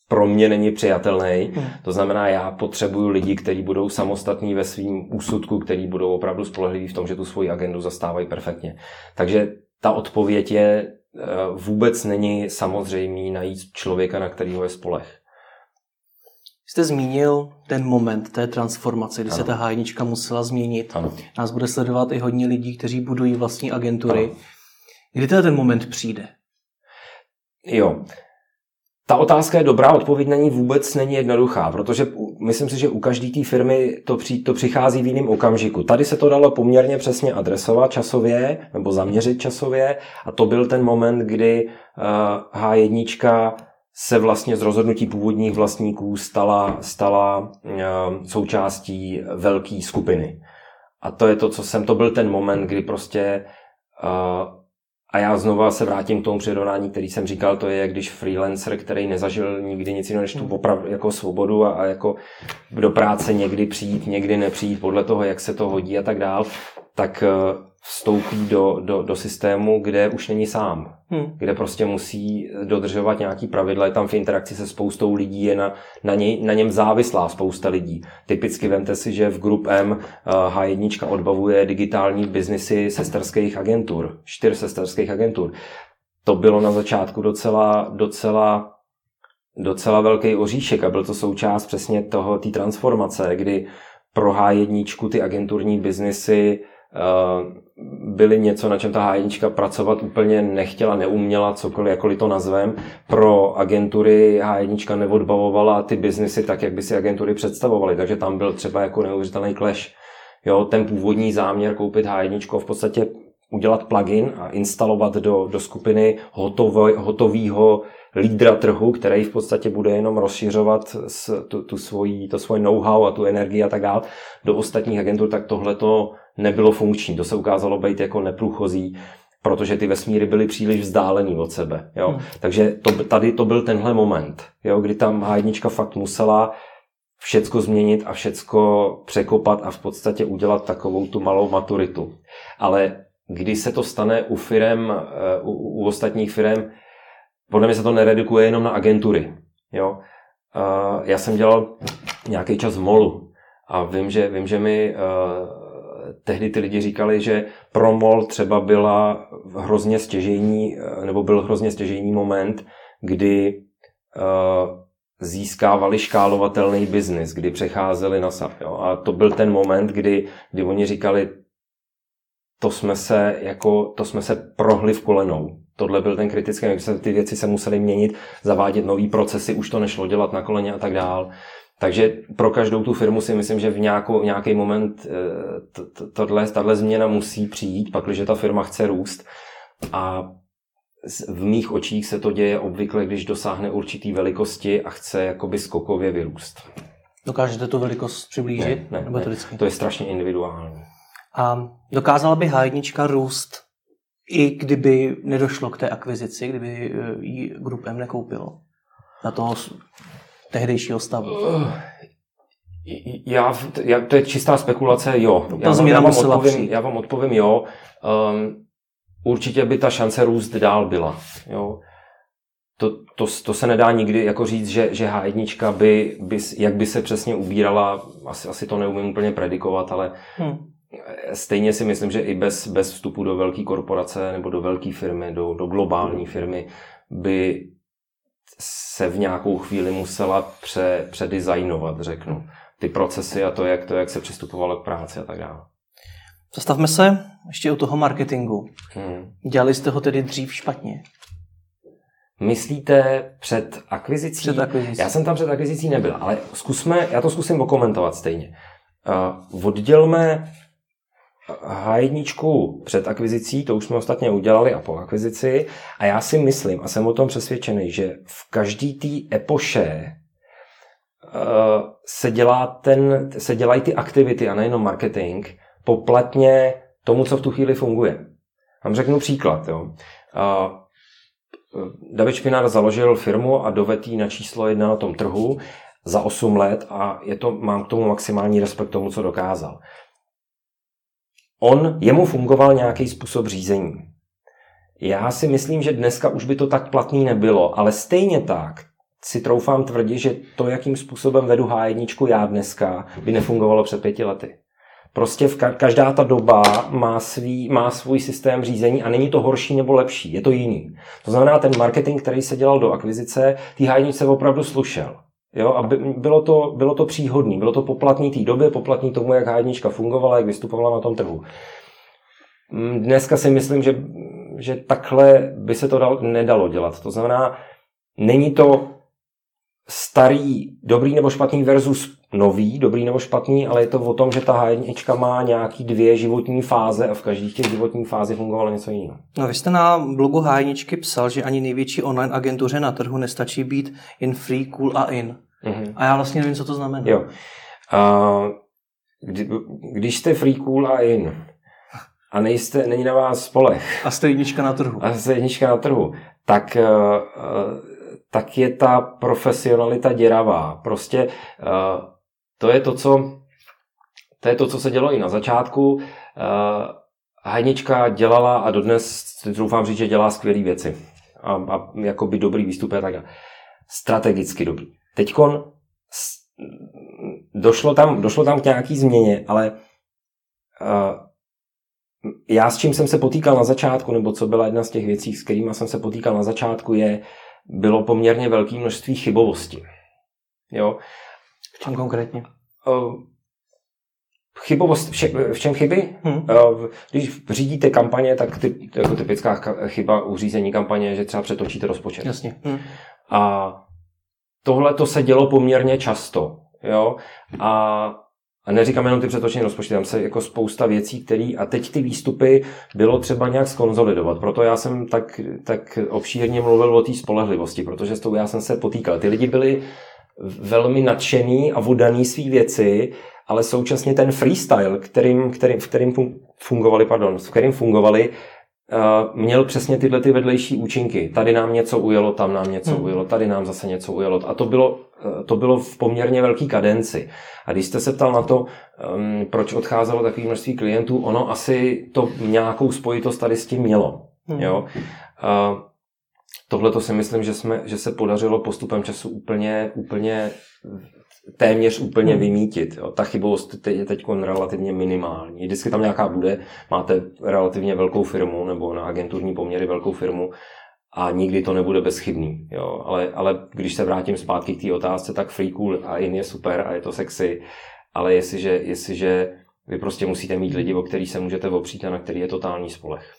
pro mě není přijatelný. Hmm. To znamená, já potřebuju lidi, kteří budou samostatní ve svým úsudku, kteří budou opravdu spolehliví v tom, že tu svoji agendu zastávají perfektně. Takže ta odpověď je Eh, vůbec není samozřejmý najít člověka, na kterého je spolech. Jste zmínil ten moment té transformace, kdy ano. se ta hájnička musela změnit. Ano. Nás bude sledovat i hodně lidí, kteří budují vlastní agentury. Ano. Kdy ten moment přijde? Jo, ta otázka je dobrá, odpověď na ní vůbec není jednoduchá, protože myslím si, že u každé té firmy to, při, to přichází v jiném okamžiku. Tady se to dalo poměrně přesně adresovat časově nebo zaměřit časově a to byl ten moment, kdy uh, H1 se vlastně z rozhodnutí původních vlastníků stala, stala uh, součástí velké skupiny. A to je to, co jsem, to byl ten moment, kdy prostě uh, a já znova se vrátím k tomu přirovnání, který jsem říkal, to je, když freelancer, který nezažil nikdy nic jiného než tu opravdu jako svobodu a, a jako do práce někdy přijít, někdy nepřijít, podle toho, jak se to hodí a tak dál, tak eh, vstoupí do, do, do systému, kde už není sám. Hmm. Kde prostě musí dodržovat nějaký pravidla, je tam v interakci se spoustou lidí, je na, na, něj, na něm závislá spousta lidí. Typicky vemte si, že v Group M H1 eh, odbavuje digitální biznisy sesterských agentur, čtyř sesterských agentur. To bylo na začátku docela, docela docela velký oříšek a byl to součást přesně toho, té transformace, kdy pro H1 ty agenturní biznisy uh, byly něco, na čem ta H1 pracovat úplně nechtěla, neuměla, cokoliv, jakkoliv to nazvem. Pro agentury H1 neodbavovala ty biznesy tak, jak by si agentury představovaly, takže tam byl třeba jako neuvěřitelný clash. Jo, ten původní záměr koupit H1 v podstatě udělat plugin a instalovat do, do skupiny hotového lídra trhu, který v podstatě bude jenom rozšiřovat s, tu, tu svoji, to svoje know-how a tu energii a tak dále do ostatních agentur, tak tohle to nebylo funkční. To se ukázalo být jako neprůchozí, protože ty vesmíry byly příliš vzdálený od sebe. Jo? Hmm. Takže to, tady to byl tenhle moment, jo? kdy tam H1 fakt musela všecko změnit a všecko překopat a v podstatě udělat takovou tu malou maturitu. Ale když se to stane u firem, eh, u, u ostatních firem, podle mě se to neredukuje jenom na agentury. Jo? Já jsem dělal nějaký čas v MOLu a vím, že, vím, že mi uh, tehdy ty lidi říkali, že pro MOL třeba byla hrozně stěžejní, eh, nebo byl hrozně stěžejní moment, kdy uh, získávali škálovatelný biznis, kdy přecházeli na SAP. Jo? A to byl ten moment, kdy, kdy oni říkali, to jsme se, jako, to jsme se prohli v kolenou. Tohle byl ten kritický, ty věci se musely měnit, zavádět nové procesy, už to nešlo dělat na koleně a tak dál. Takže pro každou tu firmu si myslím, že v nějakou, nějaký moment eh, tohle, tahle změna musí přijít, pakliže ta firma chce růst. A v mých očích se to děje obvykle, když dosáhne určitý velikosti a chce jakoby skokově vyrůst. Dokážete tu velikost přiblížit? Ne, ne, Nebo to, ne. to je strašně individuální. A dokázala by H1 růst, i kdyby nedošlo k té akvizici, kdyby eh, ji Group M nekoupilo? Na toho tehdejšího stavu? Já, já, to je čistá spekulace, jo. Ta já, změna já, vám odpovím, přijít. já vám odpovím, jo. Um, určitě by ta šance růst dál byla. Jo. To, to, to se nedá nikdy jako říct, že, že H1 by, by, jak by se přesně ubírala, asi, asi to neumím úplně predikovat, ale hmm. stejně si myslím, že i bez, bez vstupu do velké korporace nebo do velké firmy, do, do globální firmy, by se v nějakou chvíli musela pře, předizajnovat, řeknu. Ty procesy a to, jak, to, jak se přistupovalo k práci a tak dále. Zastavme se ještě u toho marketingu. Hmm. Dělali jste ho tedy dřív špatně? Myslíte před akvizicí? Před akvizicí. Já jsem tam před akvizicí nebyl, ale zkusme, já to zkusím okomentovat stejně. Uh, oddělme H1 před akvizicí, to už jsme ostatně udělali a po akvizici. A já si myslím a jsem o tom přesvědčený, že v každý té epoše uh, se, dělá ten, se dělají ty aktivity a nejenom marketing poplatně tomu, co v tu chvíli funguje. Vám řeknu příklad. Jo. Uh, David Špinár založil firmu a dovetí na číslo jedna na tom trhu za 8 let a je to, mám k tomu maximální respekt tomu, co dokázal on, jemu fungoval nějaký způsob řízení. Já si myslím, že dneska už by to tak platný nebylo, ale stejně tak si troufám tvrdit, že to, jakým způsobem vedu H1 já dneska, by nefungovalo před pěti lety. Prostě v ka- každá ta doba má, svý, má svůj systém řízení a není to horší nebo lepší, je to jiný. To znamená, ten marketing, který se dělal do akvizice, tý H1 opravdu slušel. Jo, a by, bylo, to, bylo to příhodný, bylo to poplatný té době, poplatný tomu, jak h fungovala, jak vystupovala na tom trhu. Mm, dneska si myslím, že, že takhle by se to dal, nedalo dělat. To znamená, není to starý, dobrý nebo špatný versus nový, dobrý nebo špatný, ale je to o tom, že ta h má nějaký dvě životní fáze a v každých těch životních fázích fungovalo něco jiného. No, vy jste na blogu h psal, že ani největší online agentuře na trhu nestačí být in free, cool a in. Mm-hmm. A já vlastně nevím, co to znamená. Jo. Uh, kdy, když jste free, cool a in a nejste, není na vás spolech. A jste jednička na trhu. A jste jednička na trhu. Tak uh, tak je ta profesionalita děravá. Prostě uh, to je to, co to je to, co se dělo i na začátku. Uh, Hajnička dělala a dodnes doufám říct, že dělá skvělé věci. A, a jakoby dobrý výstup a tak Strategicky dobrý. Teďkon došlo tam, došlo tam k nějaký změně, ale uh, já s čím jsem se potýkal na začátku, nebo co byla jedna z těch věcí, s kterými jsem se potýkal na začátku, je, bylo poměrně velké množství chybovosti. Jo? V čem konkrétně? Chybovost, v čem chyby? Hmm. Když řídíte kampaně, tak ty, jako typická chyba u řízení kampaně je, že třeba přetočíte rozpočet. Jasně. Hmm. A tohle to se dělo poměrně často. Jo? A a neříkám jenom ty přetočené rozpočty, tam se jako spousta věcí, které a teď ty výstupy bylo třeba nějak skonzolidovat. Proto já jsem tak, tak obšírně mluvil o té spolehlivosti, protože s tou já jsem se potýkal. Ty lidi byli velmi nadšený a vodaný svý věci, ale současně ten freestyle, kterým, kterým, v kterým fungovali, pardon, v kterým fungovali, měl přesně tyhle ty vedlejší účinky. Tady nám něco ujelo, tam nám něco hmm. ujelo, tady nám zase něco ujelo. A to bylo, to bylo v poměrně velký kadenci. A když jste se ptal na to, um, proč odcházelo takové množství klientů, ono asi to nějakou spojitost tady s tím mělo. Hmm. Jo? Uh, Tohle to si myslím, že, jsme, že se podařilo postupem času úplně, úplně téměř úplně hmm. vymítit. Jo. Ta chybovost je teď relativně minimální. Vždycky tam nějaká bude, máte relativně velkou firmu nebo na agenturní poměry velkou firmu a nikdy to nebude bezchybný. Jo. Ale, ale když se vrátím zpátky k té otázce, tak free cool a in je super a je to sexy, ale jestliže, jestliže vy prostě musíte mít lidi, o který se můžete opřít a na který je totální spolech.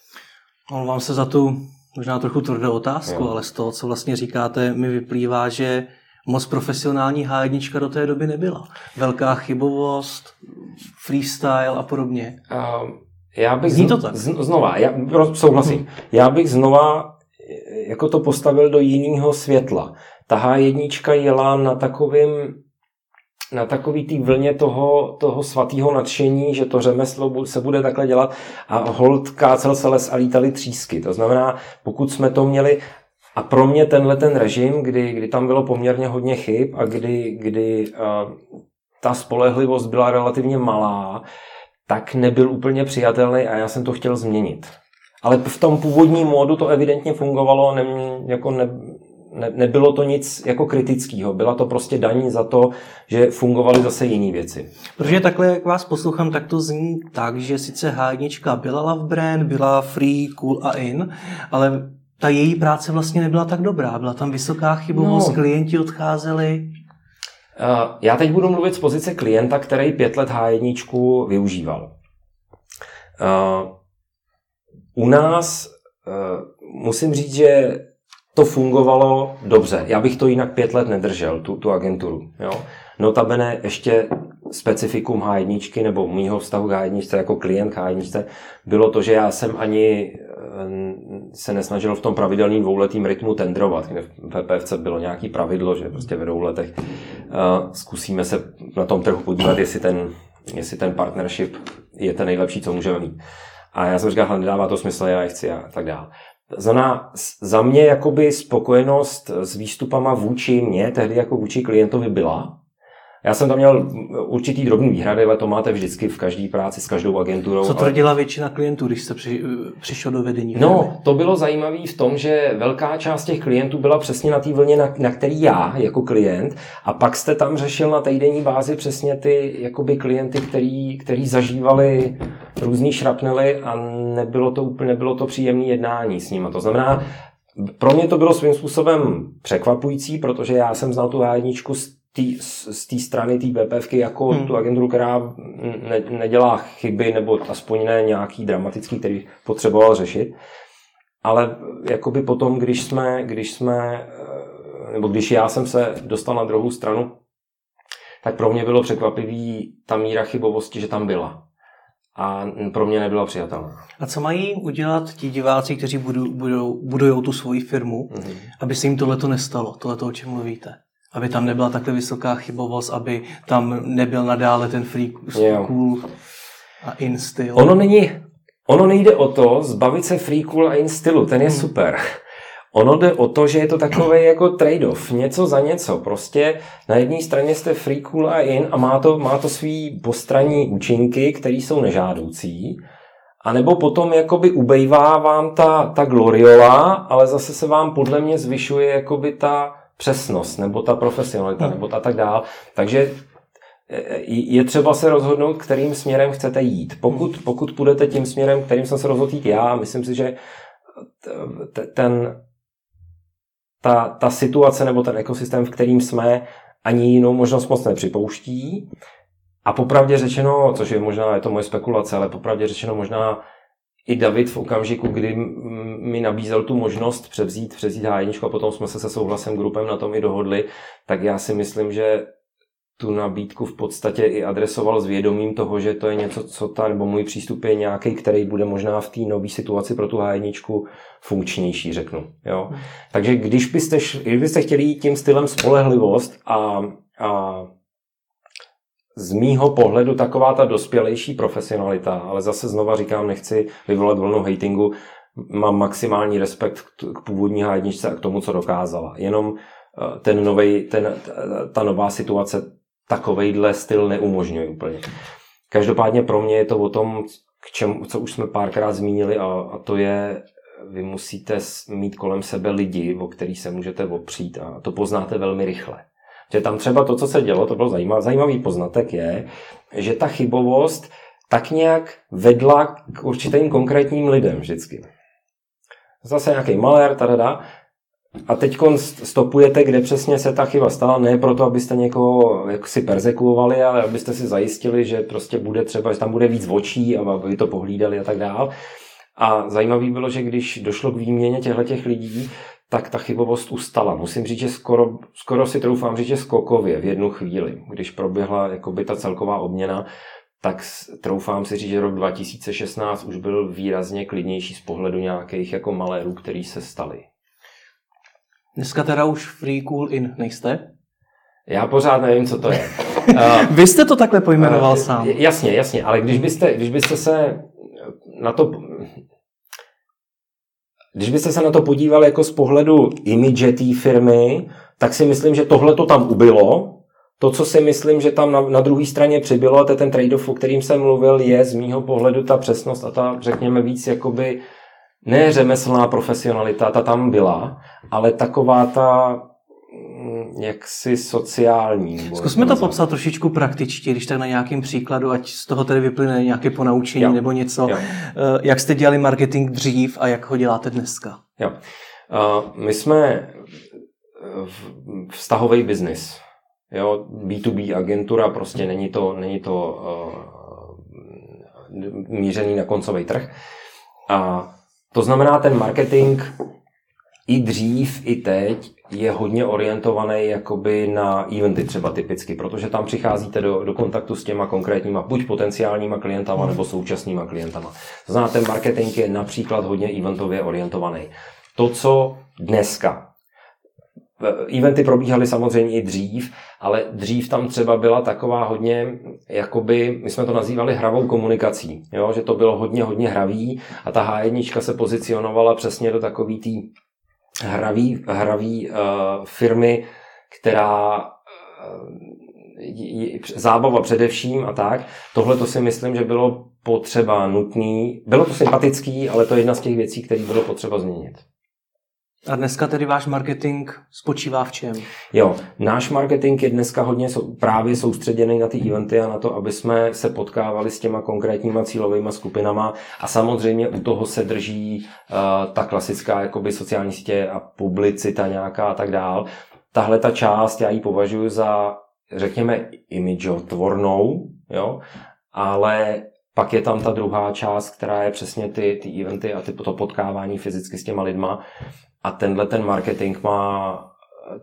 Omlouvám se za tu možná trochu tvrdou otázku, jo. ale z toho, co vlastně říkáte, mi vyplývá, že moc profesionální h do té doby nebyla. Velká chybovost, freestyle a podobně. Uh, já bych Zní to tak? Z, znova, já souhlasím. Hmm. Já bych znova jako to postavil do jiného světla. Ta H1 jela na takovým na takový té vlně toho, toho svatého nadšení, že to řemeslo se bude takhle dělat a hold kácel se les a lítali třísky. To znamená, pokud jsme to měli, a pro mě tenhle ten režim, kdy, kdy tam bylo poměrně hodně chyb a kdy, kdy uh, ta spolehlivost byla relativně malá, tak nebyl úplně přijatelný a já jsem to chtěl změnit. Ale v tom původním módu to evidentně fungovalo, ne, jako ne, ne, nebylo to nic jako kritického. Byla to prostě daní za to, že fungovaly zase jiné věci. Protože takhle, jak vás poslouchám, tak to zní tak, že sice H1 byla love brand, byla free, cool a in, ale ta její práce vlastně nebyla tak dobrá. Byla tam vysoká chybovost, no. klienti odcházeli. Uh, já teď budu mluvit z pozice klienta, který pět let H1 využíval. Uh, u nás uh, musím říct, že to fungovalo dobře. Já bych to jinak pět let nedržel, tu, tu agenturu. Jo? Notabene ještě specifikum H1 nebo mýho vztahu k H1 jako klient H1 bylo to, že já jsem ani eh, se nesnažil v tom pravidelným dvouletým rytmu tendrovat, kde v PPFC bylo nějaký pravidlo, že prostě ve dvou letech uh, zkusíme se na tom trhu podívat, jestli ten, jestli ten partnership je ten nejlepší, co můžeme mít. A já jsem říkal, nedává to smysl, já je chci a tak dále. Za, za mě jakoby spokojenost s výstupama vůči mě, tehdy jako vůči klientovi byla, já jsem tam měl určitý drobný výhrady, ale to máte vždycky v každé práci s každou agenturou. Co tvrdila ale... většina klientů, když jste při, přišel do vedení? No, to bylo zajímavé v tom, že velká část těch klientů byla přesně na té vlně, na, na který já jako klient, a pak jste tam řešil na týdenní bázi přesně ty jakoby klienty, který, který zažívali různý šrapnely a nebylo to úplně nebylo to příjemné jednání s nimi. To znamená, pro mě to bylo svým způsobem překvapující, protože já jsem znal tu h tý, z té strany té BPFky jako hmm. tu agenturu, která ne, nedělá chyby nebo aspoň ne nějaký dramatický, který potřeboval řešit. Ale jakoby potom, když jsme, když jsme, eh, nebo když já jsem se dostal na druhou stranu, tak pro mě bylo překvapivý ta míra chybovosti, že tam byla. A pro mě nebyla přijatelná. A co mají udělat ti diváci, kteří budou, budou, budují tu svoji firmu, mm-hmm. aby se jim tohleto nestalo, tohleto, o čem mluvíte? Aby tam nebyla takhle vysoká chybovost, aby tam nebyl nadále ten free cool a in styl. Ono není, ono nejde o to zbavit se free cool a in stylu, ten je hmm. super. Ono jde o to, že je to takový jako trade-off, něco za něco. Prostě na jedné straně jste free, cool a in a má to, má to svý postranní účinky, které jsou nežádoucí. A nebo potom jakoby ubejvá vám ta, ta gloriola, ale zase se vám podle mě zvyšuje jakoby ta, přesnost, nebo ta profesionalita, hmm. nebo ta tak dál. Takže e, je třeba se rozhodnout, kterým směrem chcete jít. Pokud, hmm. pokud půjdete tím směrem, kterým jsem se rozhodl jít já, myslím si, že ten, ta, ta situace nebo ten ekosystém, v kterým jsme, ani jinou možnost moc nepřipouští. A popravdě řečeno, což je možná, je to moje spekulace, ale popravdě řečeno možná i David v okamžiku, kdy mi nabízel tu možnost převzít, převzít h a potom jsme se se souhlasem grupem na tom i dohodli, tak já si myslím, že tu nabídku v podstatě i adresoval s vědomím toho, že to je něco, co ta, nebo můj přístup je nějaký, který bude možná v té nové situaci pro tu h funkčnější, řeknu. Jo? Hmm. Takže když byste, když byste chtěli jít tím stylem spolehlivost a, a z mýho pohledu taková ta dospělejší profesionalita, ale zase znova říkám, nechci vyvolat vlnu hatingu, mám maximální respekt k původní hádničce a k tomu, co dokázala. Jenom eh, ten novej, ten, ta nová situace takovejhle styl neumožňuje úplně. Každopádně pro mě je to o tom, k čemu, co už jsme párkrát zmínili, a, a to je, vy musíte mít kolem sebe lidi, o který se můžete opřít a to poznáte velmi rychle. Že tam třeba to, co se dělo, to byl zajímavý, zajímavý poznatek, je, že ta chybovost tak nějak vedla k určitým konkrétním lidem vždycky. Zase nějaký malér, tada, a teď stopujete, kde přesně se ta chyba stala, ne proto, abyste někoho si persekuovali, ale abyste si zajistili, že prostě bude třeba, že tam bude víc očí a aby to pohlídali a tak dál. A zajímavé bylo, že když došlo k výměně těchto těch lidí, tak ta chybovost ustala. Musím říct, že skoro, skoro si troufám říct, že skokově v jednu chvíli, když proběhla jakoby ta celková obměna, tak troufám si říct, že rok 2016 už byl výrazně klidnější z pohledu nějakých jako malérů, který se staly. Dneska teda už Free Cool In nejste? Já pořád nevím, co to je. Vy jste to takhle pojmenoval uh, sám. Jasně, jasně, ale když byste, když byste se na to když byste se na to podívali jako z pohledu image té firmy, tak si myslím, že tohle to tam ubylo. To, co si myslím, že tam na, na druhé straně přibylo, a to je ten trade-off, o kterým jsem mluvil, je z mýho pohledu ta přesnost a ta, řekněme, víc jakoby ne řemeslná profesionalita, ta tam byla, ale taková ta jaksi sociální. Zkusme to popsat trošičku praktičtě, když tak na nějakém příkladu, ať z toho tedy vyplyne nějaké ponaučení jo. nebo něco. Jo. Eh, jak jste dělali marketing dřív a jak ho děláte dneska? Jo. Uh, my jsme vztahový biznis. Jo, B2B agentura, prostě není to, není to uh, mířený na koncový trh. A to znamená, ten marketing i dřív, i teď je hodně orientovaný jakoby na eventy třeba typicky, protože tam přicházíte do, do kontaktu s těma konkrétníma buď potenciálníma klientama nebo současnýma klientama. To znamená, ten marketing je například hodně eventově orientovaný. To, co dneska Eventy probíhaly samozřejmě i dřív, ale dřív tam třeba byla taková hodně, jakoby, my jsme to nazývali hravou komunikací, jo? že to bylo hodně, hodně hravý a ta H1 se pozicionovala přesně do takový tý hravý, hravý uh, firmy, která uh, zábava především a tak. Tohle to si myslím, že bylo potřeba nutný. Bylo to sympatický, ale to je jedna z těch věcí, které bylo potřeba změnit. A dneska tedy váš marketing spočívá v čem? Jo, náš marketing je dneska hodně právě soustředěný na ty eventy a na to, aby jsme se potkávali s těma konkrétníma cílovými skupinama a samozřejmě u toho se drží uh, ta klasická jakoby sociální sítě a publicita nějaká a tak dál. Tahle ta část já ji považuji za, řekněme, imageotvornou, jo, ale pak je tam ta druhá část, která je přesně ty, ty eventy a ty, to potkávání fyzicky s těma lidma. A tenhle ten marketing má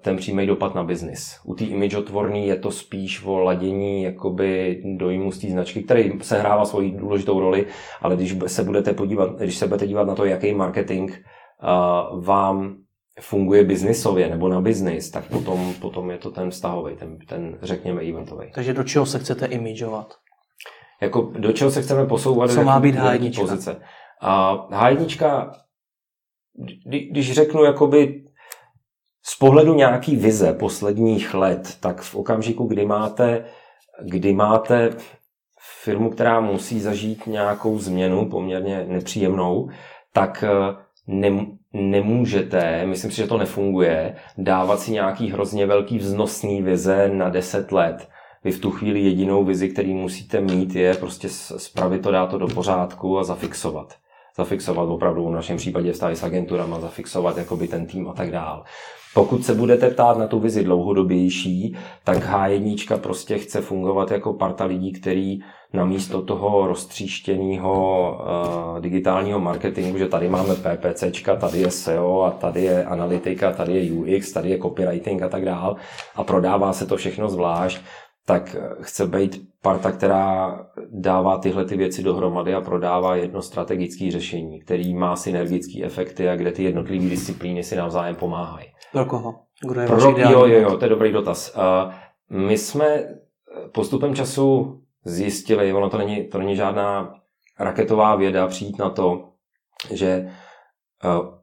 ten přímý dopad na biznis. U té imageotvorný je to spíš o ladění jakoby dojmu z té značky, který se hrává svoji důležitou roli, ale když se budete podívat, když se budete dívat na to, jaký marketing uh, vám funguje biznisově nebo na biznis, tak potom, potom je to ten vztahový, ten, ten řekněme eventový. Takže do čeho se chcete imageovat? Jako do čeho se chceme posouvat? Co má být H1? Pozice. A H1 když řeknu jakoby z pohledu nějaký vize posledních let, tak v okamžiku, kdy máte, kdy máte firmu, která musí zažít nějakou změnu, poměrně nepříjemnou, tak eh, ne, nemůžete, myslím si, že to nefunguje, dávat si nějaký hrozně velký vznosný vize na 10 let. Vy v tu chvíli jedinou vizi, který musíte mít, je prostě spravit to, dát to do pořádku a zafixovat zafixovat opravdu v našem případě vztahy s agenturama, zafixovat jakoby ten tým a tak dál. Pokud se budete ptát na tu vizi dlouhodobější, tak H1 prostě chce fungovat jako parta lidí, který namísto toho roztříštěného uh, digitálního marketingu, že tady máme PPCčka, tady je SEO a tady je analytika, tady je UX, tady je copywriting a tak dál a prodává se to všechno zvlášť, tak chce být parta, která dává tyhle ty věci dohromady a prodává jedno strategické řešení, který má synergické efekty a kde ty jednotlivé disciplíny si navzájem pomáhají. Pro koho? Kdo je Pro, jo, jo, jo, to je dobrý dotaz. Uh, my jsme postupem času zjistili, ono to není, to není žádná raketová věda přijít na to, že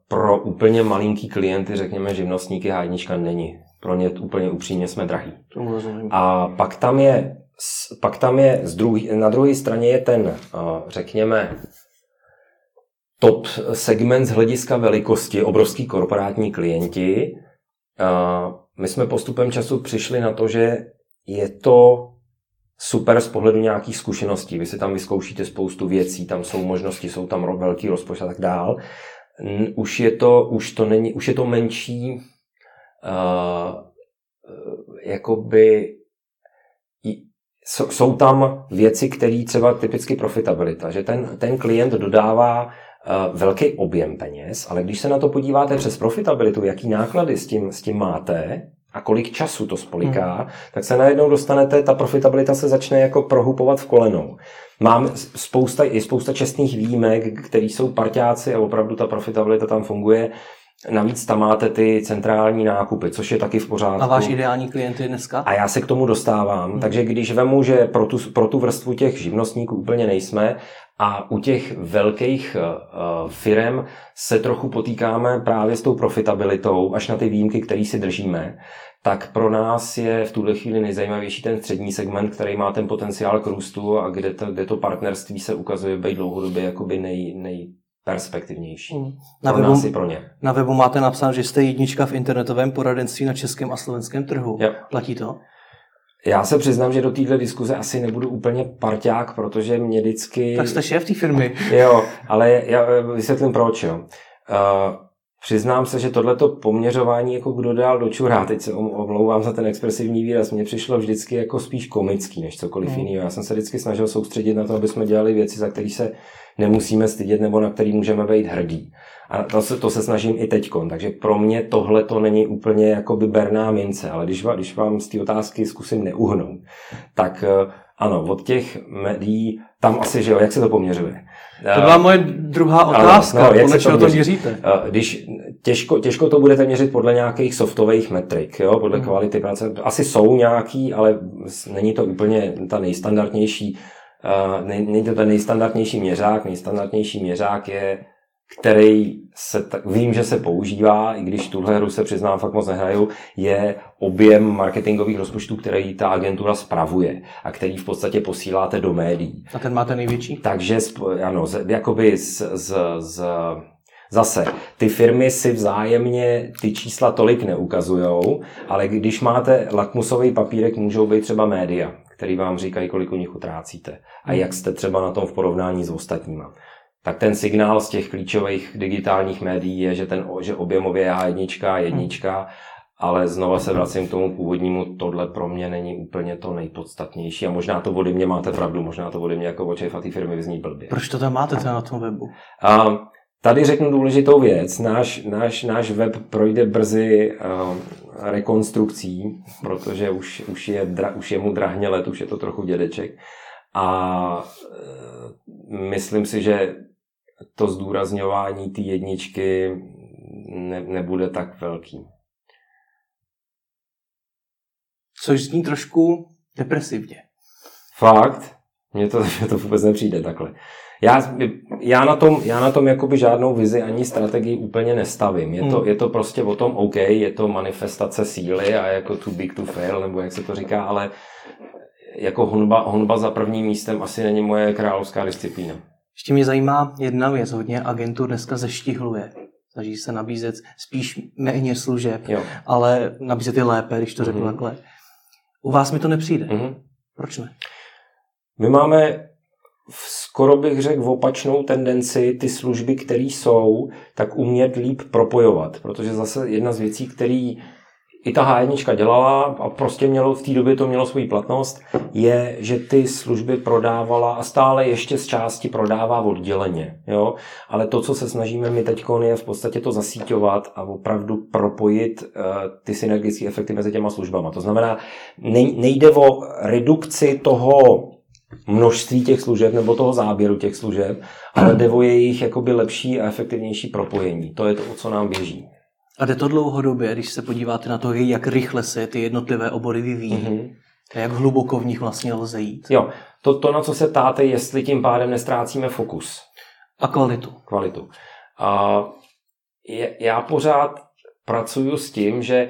pro úplně malinký klienty, řekněme živnostníky, hájnička není. Pro ně úplně upřímně jsme drahý. A pak tam je, pak tam je z druhý, na druhé straně je ten, řekněme, top segment z hlediska velikosti, obrovský korporátní klienti. My jsme postupem času přišli na to, že je to super z pohledu nějakých zkušeností. Vy si tam vyzkoušíte spoustu věcí, tam jsou možnosti, jsou tam velký rozpočet a tak dál. Už je to, už to není, už je to menší jakoby jsou tam věci, které třeba typicky profitabilita, že ten, ten klient dodává uh, velký objem peněz, ale když se na to podíváte přes profitabilitu, jaký náklady s tím, s tím máte, a kolik času to spoliká, hmm. tak se najednou dostanete, ta profitabilita se začne jako prohupovat v kolenou. Mám spousta, i spousta čestných výjimek, který jsou parťáci a opravdu ta profitabilita tam funguje. Navíc tam máte ty centrální nákupy, což je taky v pořádku. A váš ideální klient je dneska? A já se k tomu dostávám. Hmm. Takže když vemu, že pro tu, pro tu vrstvu těch živnostníků úplně nejsme a u těch velkých uh, firm se trochu potýkáme právě s tou profitabilitou, až na ty výjimky, které si držíme, tak pro nás je v tuhle chvíli nejzajímavější ten střední segment, který má ten potenciál k růstu a kde to, kde to partnerství se ukazuje být dlouhodobě jakoby nej, nejperspektivnější. Mm. Na pro webu, pro ně. Na webu máte napsáno, že jste jednička v internetovém poradenství na českém a slovenském trhu. Jo. Platí to? Já se přiznám, že do téhle diskuze asi nebudu úplně parťák, protože mě vždycky... Tak jste šéf té firmy. Jo, ale já vysvětlím proč. Jo. Uh, Přiznám se, že tohleto poměřování, jako kdo dál do čurá, teď se omlouvám za ten expresivní výraz, mně přišlo vždycky jako spíš komický, než cokoliv mm. jiného. Já jsem se vždycky snažil soustředit na to, aby jsme dělali věci, za které se nemusíme stydět nebo na které můžeme být hrdí. A to se, to se snažím i teď. Takže pro mě tohle to není úplně jako by berná mince, ale když, když vám z té otázky zkusím neuhnout, tak eh, ano, od těch médií, tam asi, že jo, jak se to poměřuje? To byla moje druhá otázka, no, podle čeho to měříte? Když těžko, těžko to budete měřit podle nějakých softových metrik, jo, podle hmm. kvality práce. Asi jsou nějaký, ale není to úplně ta nejstandardnější, není to ten nejstandardnější měřák. Nejstandardnější měřák je který se, tak, vím, že se používá, i když tuhle hru se přiznám, fakt moc nehraju, je objem marketingových rozpočtů, který ta agentura spravuje a který v podstatě posíláte do médií. A ten máte největší? Takže, ano, z, jakoby z, z, z Zase, ty firmy si vzájemně ty čísla tolik neukazujou, ale když máte lakmusový papírek, můžou být třeba média, který vám říkají, kolik u nich utrácíte a jak jste třeba na tom v porovnání s ostatníma tak ten signál z těch klíčových digitálních médií je, že, ten, že objemově je jednička, jednička, ale znova se vracím k tomu původnímu, tohle pro mě není úplně to nejpodstatnější a možná to ode mě máte pravdu, možná to ode mě jako od šéfa té firmy vyzní blbě. Proč to tam máte teda na tom webu? A, tady řeknu důležitou věc. Náš, náš, náš web projde brzy uh, rekonstrukcí, protože už, už, je, dra, už je mu drahně let, už je to trochu dědeček. A uh, myslím si, že to zdůrazňování té jedničky ne, nebude tak velký. Což zní trošku depresivně. Fakt? Mně to, mě to vůbec nepřijde takhle. Já, já na tom, já na tom jakoby žádnou vizi ani strategii úplně nestavím. Je to, hmm. je to prostě o tom, OK, je to manifestace síly a jako too big to fail, nebo jak se to říká, ale jako honba, honba za prvním místem asi není moje královská disciplína. Ještě mě zajímá jedna věc, hodně agentur dneska zeštihluje. Snaží se nabízet spíš méně služeb, jo. ale nabízet je lépe, když to řeknu mm-hmm. takhle. U vás mi to nepřijde. Mm-hmm. Proč ne? My máme skoro bych řekl opačnou tendenci ty služby, které jsou, tak umět líp propojovat. Protože zase jedna z věcí, který i ta H1 dělala a prostě mělo, v té době to mělo svoji platnost, je, že ty služby prodávala a stále ještě z části prodává odděleně. Jo? Ale to, co se snažíme my teď, je v podstatě to zasíťovat a opravdu propojit uh, ty synergické efekty mezi těma službama. To znamená, nejde o redukci toho množství těch služeb nebo toho záběru těch služeb, ale jde o jejich jakoby lepší a efektivnější propojení. To je to, o co nám běží. A jde to dlouhodobě, když se podíváte na to, jak rychle se ty jednotlivé obory vyvíjí. Mm-hmm. Jak hluboko v nich vlastně lze jít. Jo, to, to, na co se ptáte, jestli tím pádem nestrácíme fokus. A kvalitu. Kvalitu. A já pořád pracuju s tím, že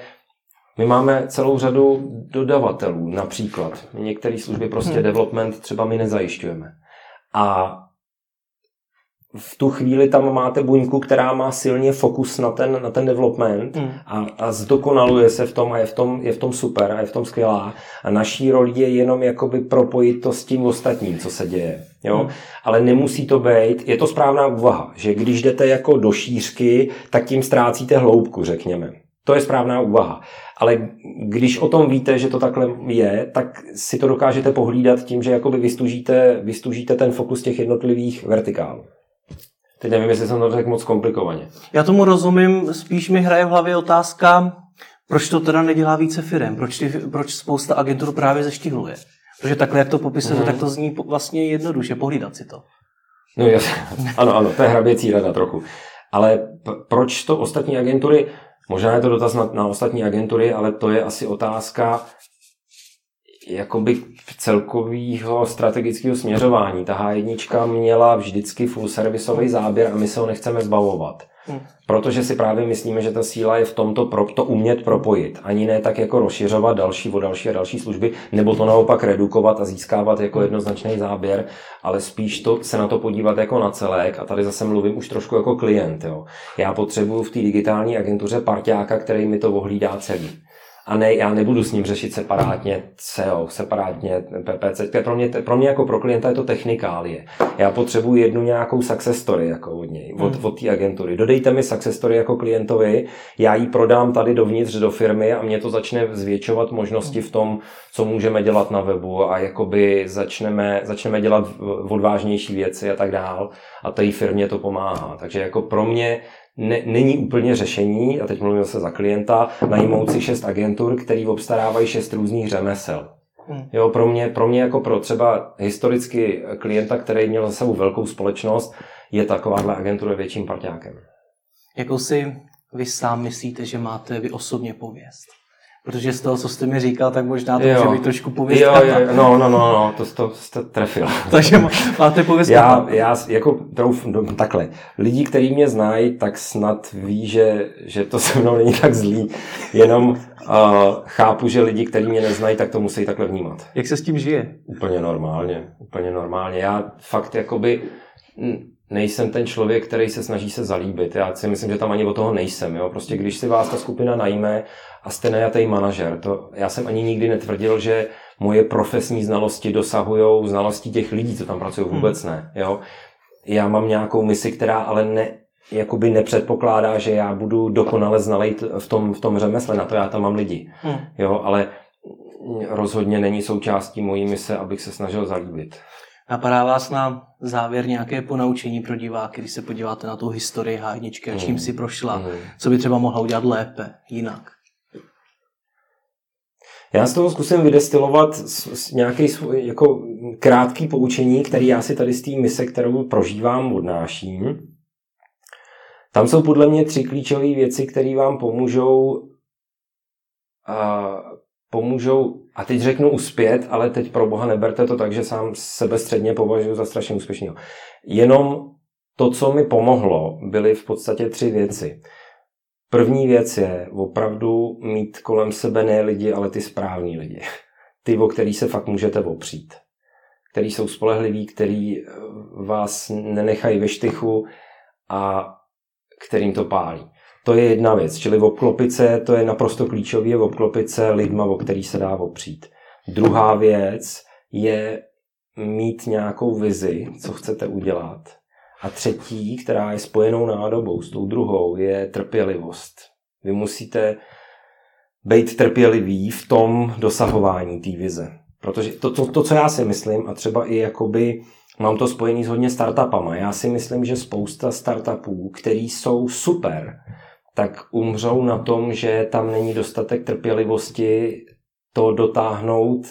my máme celou řadu dodavatelů, například. Některé služby prostě hmm. development třeba my nezajišťujeme. A v tu chvíli tam máte buňku, která má silně fokus na ten, na ten development mm. a, a zdokonaluje se v tom a je v tom, je v tom super a je v tom skvělá. A naší roli je jenom jakoby propojit to s tím ostatním, co se děje. Jo? Mm. Ale nemusí to být, je to správná úvaha, že když jdete jako do šířky, tak tím ztrácíte hloubku, řekněme. To je správná úvaha. Ale když o tom víte, že to takhle je, tak si to dokážete pohlídat tím, že jakoby vystužíte, vystužíte ten fokus těch jednotlivých vertikálů. Teď nevím, jestli jsem to řekl moc komplikovaně. Já tomu rozumím, spíš mi hraje v hlavě otázka, proč to teda nedělá více firm, proč, ty, proč spousta agentur právě zeštihluje. Protože takhle, jak to popisujete, mm. tak to zní vlastně jednoduše, pohlídat si to. No jasně, ano, ano, to je hraběcí rada trochu. Ale proč to ostatní agentury, možná je to dotaz na, na ostatní agentury, ale to je asi otázka, jakoby celkového strategického směřování. Ta H1 měla vždycky full servisový záběr a my se ho nechceme zbavovat. Protože si právě myslíme, že ta síla je v tomto pro, to umět propojit. Ani ne tak jako rozšiřovat další o další a další služby, nebo to naopak redukovat a získávat jako jednoznačný záběr, ale spíš to, se na to podívat jako na celek. A tady zase mluvím už trošku jako klient. Jo. Já potřebuju v té digitální agentuře parťáka, který mi to ohlídá celý a ne, já nebudu s ním řešit separátně SEO, separátně PPC. Pro mě, pro mě jako pro klienta je to technikálie. Já potřebuji jednu nějakou success story jako od něj, od, hmm. od té agentury. Dodejte mi success story jako klientovi, já ji prodám tady dovnitř do firmy a mě to začne zvětšovat možnosti v tom, co můžeme dělat na webu a jakoby začneme, začneme dělat odvážnější věci a tak dál a té firmě to pomáhá. Takže jako pro mě ne, není úplně řešení, a teď mluvím zase za klienta, najmout si šest agentur, který obstarávají šest různých řemesel. Hmm. Jo, pro mě, pro mě jako pro třeba historicky klienta, který měl za sebou velkou společnost, je takováhle agentura větším parťákem. Jakou si vy sám myslíte, že máte vy osobně pověst? Protože z toho, co jste mi říkal, tak možná to jo. může být trošku pověst. Jo, jo, no, no, no, no, to, to jste trefil. Takže máte pověst. Já, já jako trouf, no, takhle, lidi, kteří mě znají, tak snad ví, že, že to se mnou není tak zlý, jenom uh, chápu, že lidi, kteří mě neznají, tak to musí takhle vnímat. Jak se s tím žije? Úplně normálně, úplně normálně. Já fakt jakoby nejsem ten člověk, který se snaží se zalíbit. Já si myslím, že tam ani o toho nejsem. Jo? Prostě když si vás ta skupina najme a jste najatý manažer, to já jsem ani nikdy netvrdil, že moje profesní znalosti dosahují znalostí těch lidí, co tam pracují, vůbec hmm. ne. Jo? Já mám nějakou misi, která ale ne, jakoby nepředpokládá, že já budu dokonale znalý v tom, v tom řemesle, na to já tam mám lidi. Hmm. Jo, ale rozhodně není součástí mojí mise, abych se snažil zalíbit. Napadá vás na závěr nějaké ponaučení pro diváky, když se podíváte na tu historii H1 a čím mm. si prošla, mm. co by třeba mohla udělat lépe, jinak? Já z toho zkusím vydestilovat nějaký jako krátký poučení, který já si tady z té mise, kterou prožívám, odnáším. Tam jsou podle mě tři klíčové věci, které vám pomůžou pomůžou, a teď řeknu uspět, ale teď pro boha neberte to tak, že sám sebe středně považuji za strašně úspěšného. Jenom to, co mi pomohlo, byly v podstatě tři věci. První věc je opravdu mít kolem sebe ne lidi, ale ty správní lidi. Ty, o který se fakt můžete opřít. Který jsou spolehliví, který eh, vás nenechají ve štychu a kterým to pálí. To je jedna věc, čili obklopit se, to je naprosto klíčové, obklopit se lidma, o který se dá opřít. Druhá věc je mít nějakou vizi, co chcete udělat. A třetí, která je spojenou nádobou s tou druhou, je trpělivost. Vy musíte být trpělivý v tom dosahování té vize. Protože to, to, to, co já si myslím, a třeba i jakoby mám to spojený s hodně startupama, já si myslím, že spousta startupů, který jsou super, tak umřou na tom, že tam není dostatek trpělivosti to dotáhnout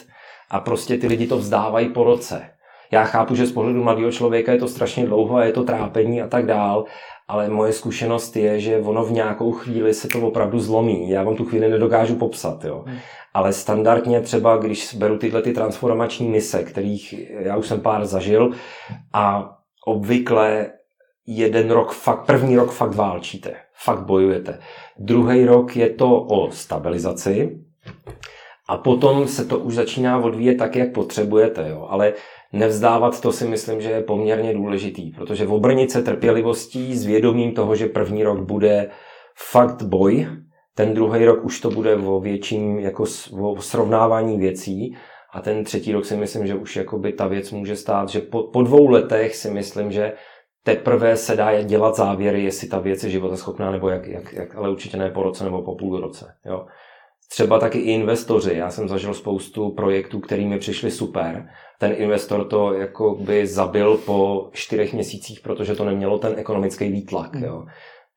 a prostě ty lidi to vzdávají po roce. Já chápu, že z pohledu mladého člověka je to strašně dlouho a je to trápení a tak dál, ale moje zkušenost je, že ono v nějakou chvíli se to opravdu zlomí. Já vám tu chvíli nedokážu popsat, jo. Hmm. Ale standardně třeba, když beru tyhle ty transformační mise, kterých já už jsem pár zažil a obvykle jeden rok fakt, první rok fakt válčíte fakt bojujete. Druhý rok je to o stabilizaci a potom se to už začíná odvíjet tak, jak potřebujete. Jo. Ale nevzdávat to si myslím, že je poměrně důležitý, protože v obrnice trpělivostí s vědomím toho, že první rok bude fakt boj, ten druhý rok už to bude o větším jako o srovnávání věcí a ten třetí rok si myslím, že už jakoby ta věc může stát, že po, po dvou letech si myslím, že teprve se dá dělat závěry, jestli ta věc je životaschopná nebo jak, jak, jak, ale určitě ne po roce nebo po půl roce. Jo. Třeba taky i investoři. Já jsem zažil spoustu projektů, který mi přišly super. Ten investor to jako by zabil po čtyřech měsících, protože to nemělo ten ekonomický výtlak. Jo.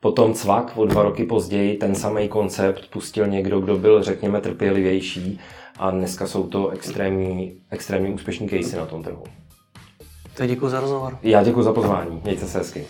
Potom cvak o dva roky později ten samý koncept pustil někdo, kdo byl, řekněme, trpělivější a dneska jsou to extrémní, extrémní úspěšní casey na tom trhu. Tak děkuji za rozhovor. Já děkuji za pozvání. Mějte se hezky.